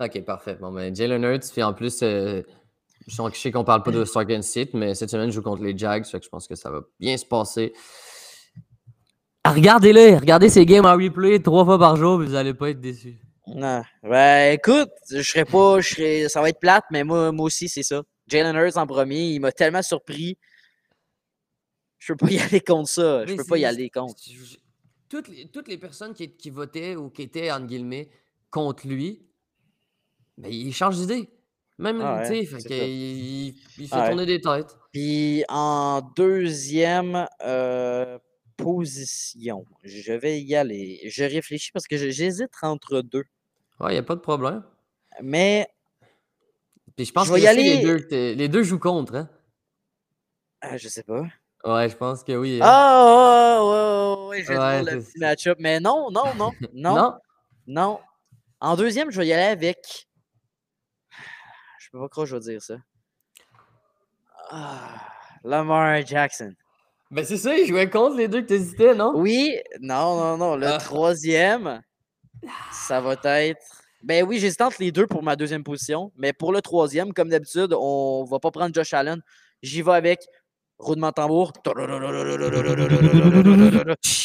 Ok, parfait. Bon, ben, Jalen Hurts, puis en plus, euh, je sais qu'on parle pas de Stark and Sit, mais cette semaine, je joue contre les Jags, fait que je pense que ça va bien se passer. Ah, Regardez-le, regardez ces games en replay trois fois par jour, vous allez pas être déçus. Non. Ben écoute, je serais pas. Je serais, ça va être plate, mais moi, moi aussi, c'est ça. Jalen Hurts en premier, il m'a tellement surpris. Je peux pas y aller contre ça. Je peux pas y aller contre. Toutes les, toutes les personnes qui, qui votaient ou qui étaient, entre guillemets, contre lui, ben, il change d'idée. Même, Ah ouais, tu sais, fait c'est que ça. il, il fait Ah ouais. tourner des têtes. Puis en deuxième euh, position, je vais y aller. Je réfléchis parce que je- j'hésite entre deux. Ouais, il a pas de problème. Mais Puis je pense Je que vais y je sais, aller- les, deux, que t'es- les deux jouent contre, hein? euh, je sais pas. Ouais, je pense que oui. hein. Ah, ouais, ouais, le c'est petit ça. match-up. Mais non, non, non, non, non? non. En deuxième, je vais y aller avec. Je peux pas croire que je vais dire ça. Ah, Lamar Jackson. Ben c'est ça, il jouait contre les deux que t'hésitais, non? Oui, non, non, non. Le Ah. troisième, ça va être. Ben oui, j'hésite entre les deux pour ma deuxième position. Mais pour le troisième, comme d'habitude, on va pas prendre Josh Allen. J'y vais avec roulement de tambour.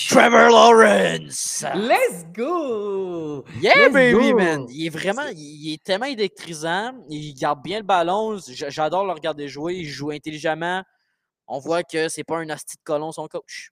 Trevor Lawrence! Let's go! Yeah, Let's baby, go! man! Il est vraiment, il est tellement électrisant. Il garde bien le ballon. J'adore le regarder jouer. Il joue intelligemment. On voit que c'est pas un asti de colon, son coach.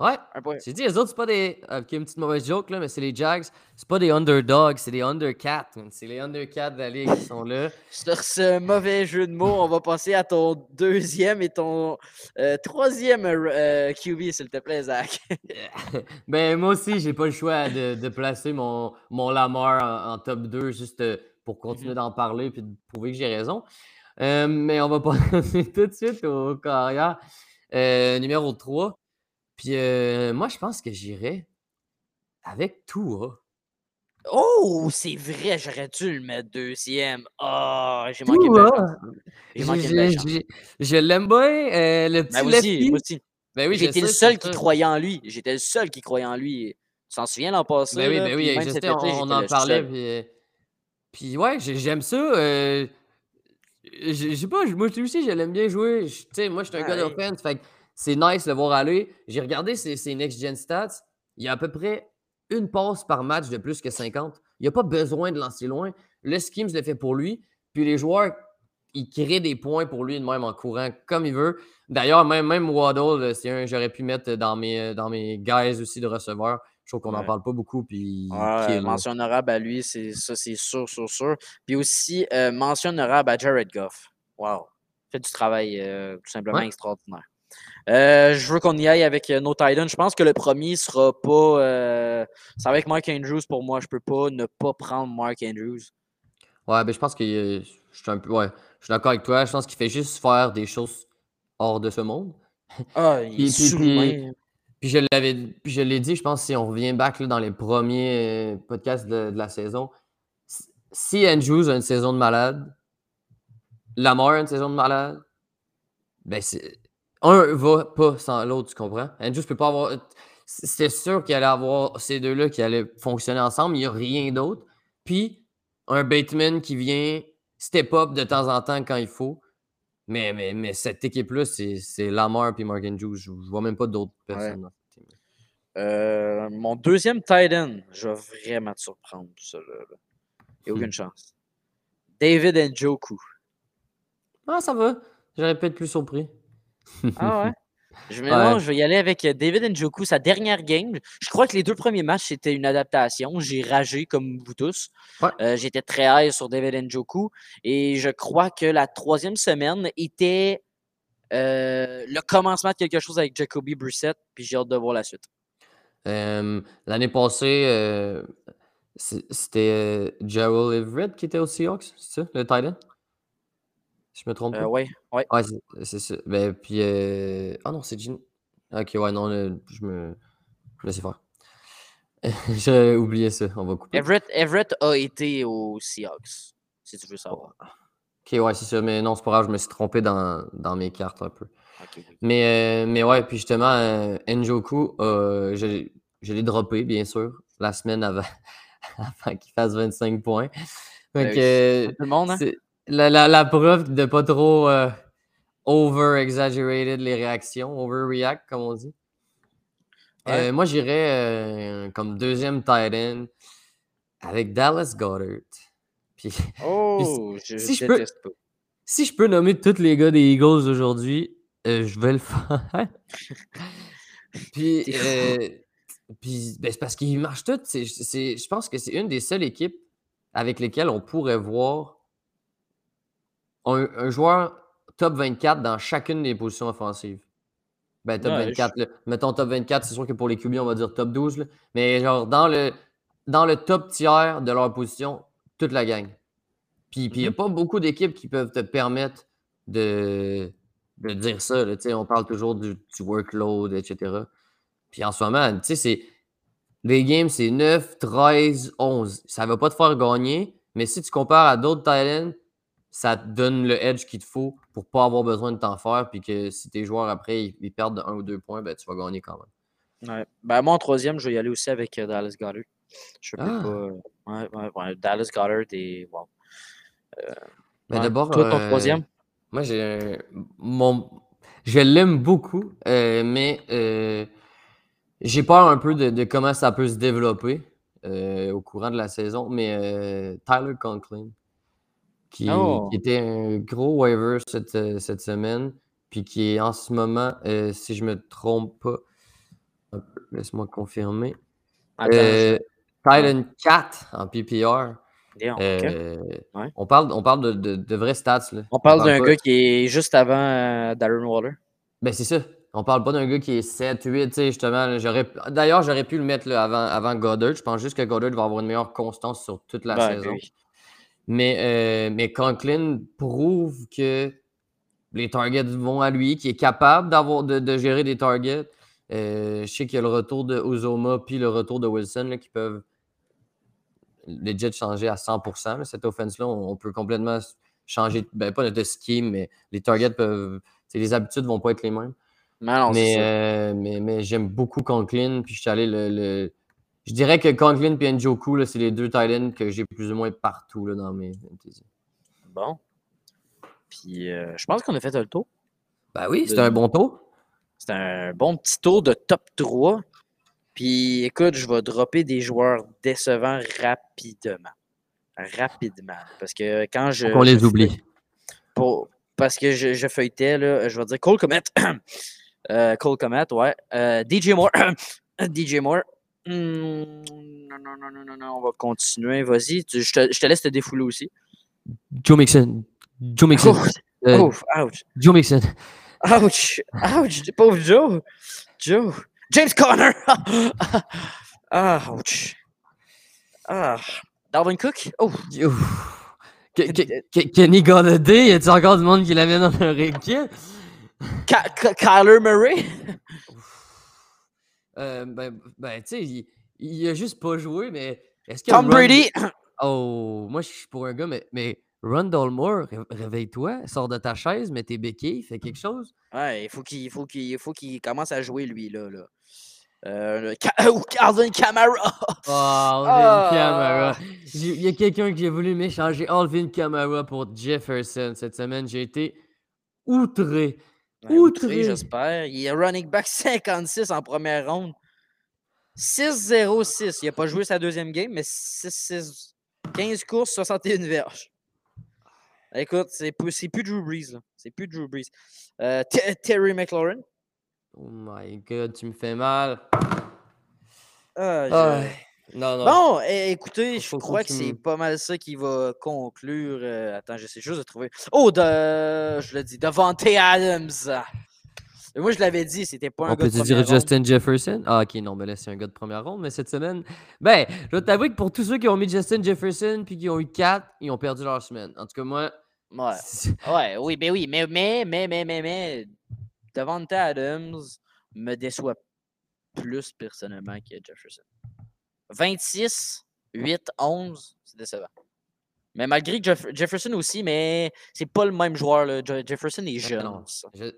Ouais, j'ai dit, les autres, c'est pas des. Ok, une petite mauvaise joke, là, mais c'est les Jags. C'est pas des underdogs, c'est des undercats. C'est les undercats de la ligue qui sont là. Sur ce mauvais jeu de mots, on va passer à ton deuxième et ton euh, troisième euh, QB, s'il te plaît, Zach. ben, moi aussi, j'ai pas le choix de, de placer mon, mon Lamar en, en top 2 juste euh, pour continuer d'en parler puis de prouver que j'ai raison. Euh, mais on va passer tout de suite au carrière numéro 3. Puis euh, moi, je pense que j'irais avec Tua. Oh, c'est vrai, j'aurais dû le mettre deuxième. Ah, j'ai manqué de. J'ai manqué de Je- l'aime bien, euh, le petit Ben, aussi, moi aussi. Ben oui, J'étais le seul qui croyait en lui. J'étais le seul qui croyait en lui. Tu t'en souviens l'an passé? Ben oui, ben oui, même sais, on, été, on en parlait. Puis, euh, puis ouais, j'ai- j'aime ça. euh, je sais pas, moi aussi, je l'aime bien jouer. Tu sais, moi, je suis un gars Ouais. Fait que c'est nice de le voir aller. J'ai regardé ses, ses next-gen stats. Il y a à peu près une passe par match de plus que 50. Il n'y a pas besoin de lancer loin. Le scheme, je le fait pour lui. Puis les joueurs, ils créent des points pour lui de même en courant comme il veut. D'ailleurs, même, même Waddle, euh, c'est un que j'aurais pu mettre dans mes, euh, dans mes guys aussi de receveurs. Je trouve qu'on n'en Ouais. parle pas beaucoup. Puis Ouais, mention honorable à lui, c'est ça, c'est sûr, sûr, sûr. Puis aussi, euh, mention honorable à Jared Goff. Wow. Fait du travail euh, tout simplement Ouais. extraordinaire. Euh, je veux qu'on y aille avec euh, nos Titans. Je pense que le premier sera pas. Euh, ça va avec Mark Andrews pour moi. Je peux pas ne pas prendre Mark Andrews. Ouais, ben je pense que euh, je suis un peu. Ouais, je suis d'accord avec toi. Je pense qu'il fait juste faire des choses hors de ce monde. Ah, il est Puis- puis-. Puis je l'avais. Puis je l'ai dit, je pense, si on revient back là, dans les premiers euh, podcasts de, de la saison. si Andrews a une saison de malade, Lamar a une saison de malade, ben c'est. Un va pas sans l'autre, tu comprends? Andrews peut pas avoir. C'était sûr qu'il allait avoir ces deux-là qui allaient fonctionner ensemble. Il n'y a rien d'autre. Puis, un Bateman qui vient step up de temps en temps quand il faut. Mais, mais, mais cette équipe-là, c'est Lamar et Morgan Andrews. Je ne vois même pas d'autres personnes. dans cette team. Euh, mon deuxième tight end, je vais vraiment te surprendre. Ça, là. Il n'y a aucune Hmm. chance. David Njoku. Ah, ça va. J'aurais pu être plus surpris. Ah ouais? Je, me, Ouais. non, je vais y aller avec euh, David Njoku, sa dernière game. Je crois que les deux premiers matchs, c'était une adaptation. J'ai ragé comme vous tous. Ouais. Euh, J'étais très high sur David Njoku. Et je crois que la troisième semaine était euh, le commencement de quelque chose avec Jacoby Brissett. Puis j'ai hâte de voir la suite. Euh, L'année passée, euh, c'était euh, Gerald Everett qui était au Seahawks, c'est ça, le tight end? Si je me trompe Euh, pas. ouais, ouais. Ouais, c'est- c'est ça. Ben, puis. euh, Ah non, c'est Gene. Ok, ouais, non, là, je me. Laissez faire. J'ai oublié ça, on va couper. Everett, Everett a été au Seahawks, si tu veux savoir. Ok, ouais, c'est ça, mais non, c'est pas grave, je me suis trompé dans, dans mes cartes un peu. Ok. Mais, euh, mais ouais, puis justement, euh, Njoku, euh, je, l'ai- je l'ai droppé, bien sûr, la semaine avant, avant qu'il fasse 25 points. Ben euh, Tout le monde, hein? c'est la, la, la preuve de pas trop euh, over-exaggerated les réactions, overreact, comme on dit. Ouais. Euh, moi, j'irais euh, comme deuxième tight end avec Dallas Goddard. Puis, Oh, je, si je peux- pas. si je peux nommer tous les gars des Eagles aujourd'hui, je vais le faire. puis, puis ben, c'est parce qu'ils marchent tous. je pense que c'est une des seules équipes avec lesquelles on pourrait voir un, un joueur top 24 dans chacune des positions offensives. Ben, top Ouais, je- 24. là. Mettons top 24, c'est sûr que pour les QB, on va dire top 12. là. Mais genre, dans le, dans le top tiers de leur position, toute la gang. Puis il n'y a Mhm. pas beaucoup d'équipes qui peuvent te permettre de, de dire ça. là. On parle toujours du, du workload, etc. Puis en ce moment, tu sais, c'est. Les games, c'est 9, 13, 11. Ça ne va pas te faire gagner, mais si tu compares à d'autres Titans, ça te donne le edge qu'il te faut pour pas avoir besoin de t'en faire. Puis que si tes joueurs après ils, ils perdent de 1 ou 2 points, ben, tu vas gagner quand même. Ouais. Ben, moi, en troisième, je vais y aller aussi avec euh, Dallas Goddard. Je peux Ah. pas. euh, Ouais, ouais, ouais, Dallas Goddard et. Wow. Ben, Ouais. D'abord, Toi, ton euh, troisième? Moi, j'ai un- mon. Je l'aime beaucoup, euh, mais euh, j'ai peur un peu de, de comment ça peut se développer euh, au courant de la saison. Mais euh, Tyler Conklin, qui, Oh. qui était un gros waiver cette, euh, cette semaine, puis qui est en ce moment, euh, si je me trompe pas, laisse-moi confirmer, euh, Titan 4 en PPR. Euh, Ouais. on, parle, on parle de, de- de vrais stats. Là. On parle d'un gars qui est juste avant Darren Waller. Ben, c'est ça. On parle pas d'un gars qui est 7, 8, tu sais, justement. D'ailleurs, j'aurais pu le mettre là, avant, avant Goddard. Je pense juste que Goddard va avoir une meilleure constance sur toute la Ben, saison. oui. Mais, euh, mais Conklin prouve que les targets vont à lui, qu'il est capable d'avoir de, de gérer des targets. Euh, je sais qu'il y a le retour de Uzoma puis le retour de Wilson là, qui peuvent legit changer à 100%. là. Cette offense-là, on, on peut complètement changer, ben, pas de scheme, mais les targets peuvent. Les habitudes vont pas être les mêmes. Mais non, euh, mais, mais j'aime beaucoup Conklin. Puis je suis allé le, le- Je dirais que Conklin et Njoku, c'est les deux Titans que j'ai plus ou moins partout là, dans mes fantasy. Bon. Puis, euh, je pense qu'on a fait un tour. Ben oui, c'est De- un bon tour. C'est un bon petit tour de top 3. Puis écoute, je vais dropper des joueurs décevants rapidement. Rapidement. Parce que quand je. On les oublie. pour- parce que je, je feuilletais, là, je vais dire Cole Comet. Euh, Cole Comet, ouais. Euh, DJ Moore. DJ Moore. Hmm, non, non, non, non, non, non, on va continuer. Vas-y, je te, je te laisse te défouler aussi. Joe Mixon. Joe Mixon. Oh, Euh, ouch. Joe Mixon. Ouch! Ouch! Pauvre Joe! Joe! James Conner! ah, ouch! Ah! Dalvin Cook? Oh! Kenny Galladay, y a-t-il encore du monde qui l'amène dans leur équipe? Kyler Murray? Euh, ben, ben tu sais, il, il a juste pas joué, mais est-ce que. Tom Run- Brady? Oh, moi, je suis pour un gars, mais, mais Rundle Moore, ré- réveille-toi, sors de ta chaise, mets tes béquilles, fais quelque chose. Ouais, il faut qu'il faut qu'il faut qu'il commence à jouer lui là. là. Euh, ou Calvin Kamara. Oh, Alvin Ah. Kamara. J'ai- Il y a quelqu'un qui a voulu m'échanger Alvin Kamara pour Jefferson cette semaine. J'ai été outré. Outré, j'espère. Il est running back 56 en première ronde. 6-0-6. Il n'a pas joué sa deuxième game, mais 6-6. 15 courses, 61 verges. Écoute, c'est plus, c'est plus Drew Brees. là. C'est plus Drew Brees. Euh, Te- Terry McLaurin. Oh my god, tu me fais mal. Ah, Non, non. Bon, écoutez, je crois que c'est pas mal ça qui va conclure. euh, attends, j'essaie juste de trouver. Oh, de, je le dis, Devante Adams. Et moi, je l'avais dit, c'était pas un On gars de peut-tu dire ronde. Justin Jefferson? Ah, ok, non, mais là, c'est un gars de première ronde. Mais cette semaine, ben, je dois t'avouer que pour tous ceux qui ont mis Justin Jefferson puis qui ont eu 4, ils ont perdu leur semaine. En tout cas, moi, Ouais. Ouais, oui, ben oui, mais, mais, mais, mais, mais, mais, Devante Adams me déçoit plus personnellement que Jefferson. 26, 8, 11, c'est décevant. Mais malgré Jeff- Jefferson aussi, mais c'est pas le même joueur. Là. Jefferson est jeune. non. ça. je-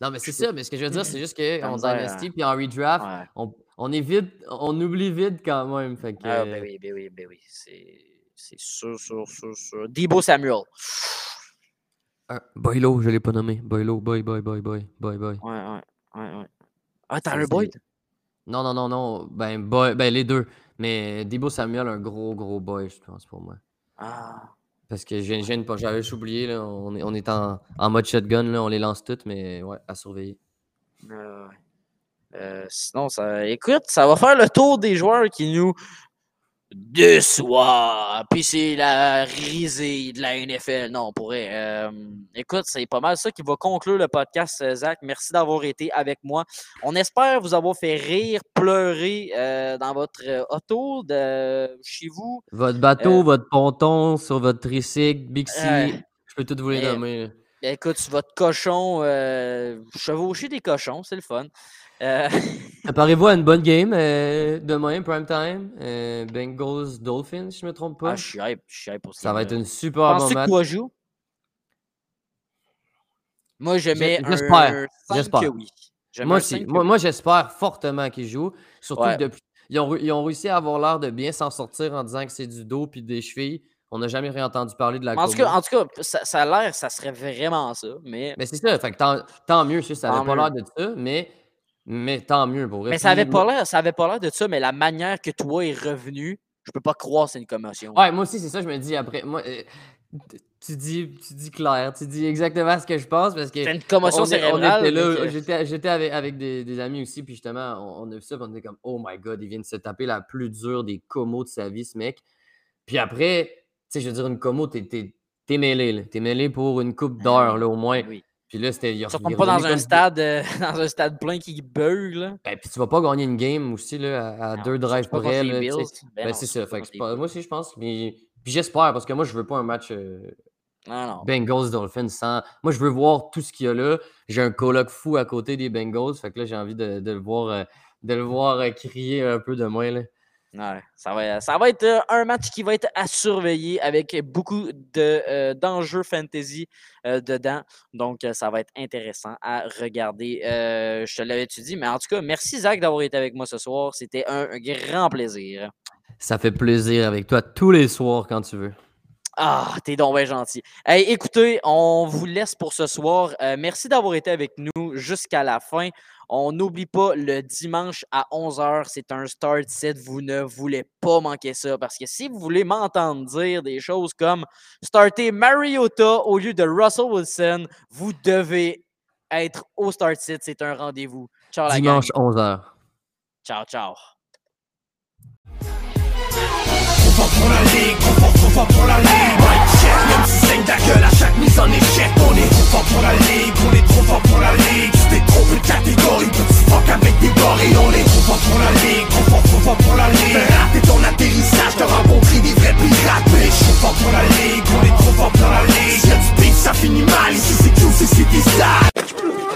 non, mais c'est ça. Mais ce que je veux dire, c'est juste qu'en Dynasty puis en redraft, Ouais. on, on est vide, on oublie vite quand même. Fait que, Ah, ben oui, ben oui, ben oui. C'est sûr, sûr, sûr, sûr. Debo Samuel. Boylo, je l'ai pas nommé. Boylo, boy, boy, boy, boy, boy, boy. Ouais, ouais, ouais, ouais. Ah, Tyler Boyd? Non, non, non, non. Ben, boy, ben les deux. Mais Debo Samuel, un gros, gros boy, je pense, pour moi. Ah. Parce que je viens pas, j'avais oublié, là, on est, on est en, en mode shotgun, là, on les lance toutes, mais ouais, à surveiller. Euh. Euh, sinon, ça, écoute, ça va faire le tour des joueurs qui nous déçoivent. Puis c'est la risée de la NFL. Non, on pourrait. euh, écoute, c'est pas mal ça qui va conclure le podcast, euh, Zach. Merci d'avoir été avec moi. On espère vous avoir fait rire, pleurer euh, dans votre auto, de, chez vous. Votre bateau, Euh, votre ponton, sur votre tricycle, Bixi, je peux tout vous les nommer. Écoute, votre cochon, chevaucher des cochons, c'est le fun. Euh, Préparez-vous à une bonne game euh, demain, prime time. euh, Bengals Dolphins, si je me trompe pas? ah, je suis hype, je suis hype pour Ça va être une super bon Penses-tu que match. toi joues? Moi, je mets j'espère, 5 j'espère. que oui. Moi aussi. 5 que Moi, j'espère fortement qu'ils jouent. Surtout Ouais. que depuis. Ils ont, ré- ils ont réussi à avoir l'air de bien s'en sortir en disant que c'est du dos puis des chevilles. On n'a jamais rien entendu parler de la En tout cas, en tout cas ça, ça a l'air, ça serait vraiment ça. Mais, Mais c'est ça, fait que tant, tant mieux, ça n'avait pas l'air de ça, mais, mais tant mieux pour vrai. mais ça avait pas l'air, ça avait pas l'air de ça, mais la manière que toi est revenu, je peux pas croire que c'est une commotion. Ouais, moi aussi, c'est ça, je me dis après. Moi, euh, tu, dis, tu dis clair, tu dis exactement ce que je pense parce que. C'est une commotion cérébrale. j'étais, j'étais avec, avec des, des amis aussi, puis justement, on, on a vu ça, puis on était comme, oh my god, il vient de se taper la plus dure des comos de sa vie, ce mec. Puis après, tu sais, je veux dire, une commo, t'es, t'es, t'es mêlé, là. T'es mêlé pour une coupe d'heures, là, au moins. Ben oui. Puis là, c'était. Ça est pas dans un stade, euh, dans un stade plein qui bug là. Ben, puis tu vas pas gagner une game aussi, là, à, à Non, deux drives là, sais. Bills. Ben Ben, c'est ça. Fait que pas- moi aussi, je pense. Mais... Puis j'espère, parce que moi, je veux pas un match euh, Non, non. Bengals Dolphins sans. Moi, je veux voir tout ce qu'il y a là. J'ai un coloc fou à côté des Bengals. Fait que là, j'ai envie de, de le voir, euh, de le voir euh, crier un peu de moins. Là. Ouais, ça, va, ça va être euh, un match qui va être à surveiller avec beaucoup de, euh, d'enjeux fantasy euh, dedans. Donc, ça va être intéressant à regarder. Euh, je te l'avais-tu dit, mais en tout cas, merci Zach d'avoir été avec moi ce soir. C'était un, un grand plaisir. Ça fait plaisir avec toi tous les soirs quand tu veux. Ah, t'es donc bien gentil. Hey, écoutez, on vous laisse pour ce soir. Euh, merci d'avoir été avec nous jusqu'à la fin. On n'oublie pas le dimanche à 11h, c'est un start set. Vous ne voulez pas manquer ça parce que si vous voulez m'entendre dire des choses comme starter Mariota au lieu de Russell Wilson, vous devez être au start set. C'est un rendez-vous. Ciao la gang. Dimanche 11h. Ciao, ciao. Trop fort pour la ligue, trop fort, trop fort pour la ligue même si saigne ta gueule à chaque mise en échec On est trop fort pour la ligue, on est trop fort pour la ligue. Tu t'es trompé de catégorie, petit fuck avec des gorilles On est trop fort pour la ligue, trop fort, trop fort pour la ligue. Raté ton atterrissage, t'as rencontré des vrais pirates Mais je suis fort pour la ligue, on est trop fort pour la ligue. Si y'a du beef, ça finit mal, ici c'est QCC, c'est des salles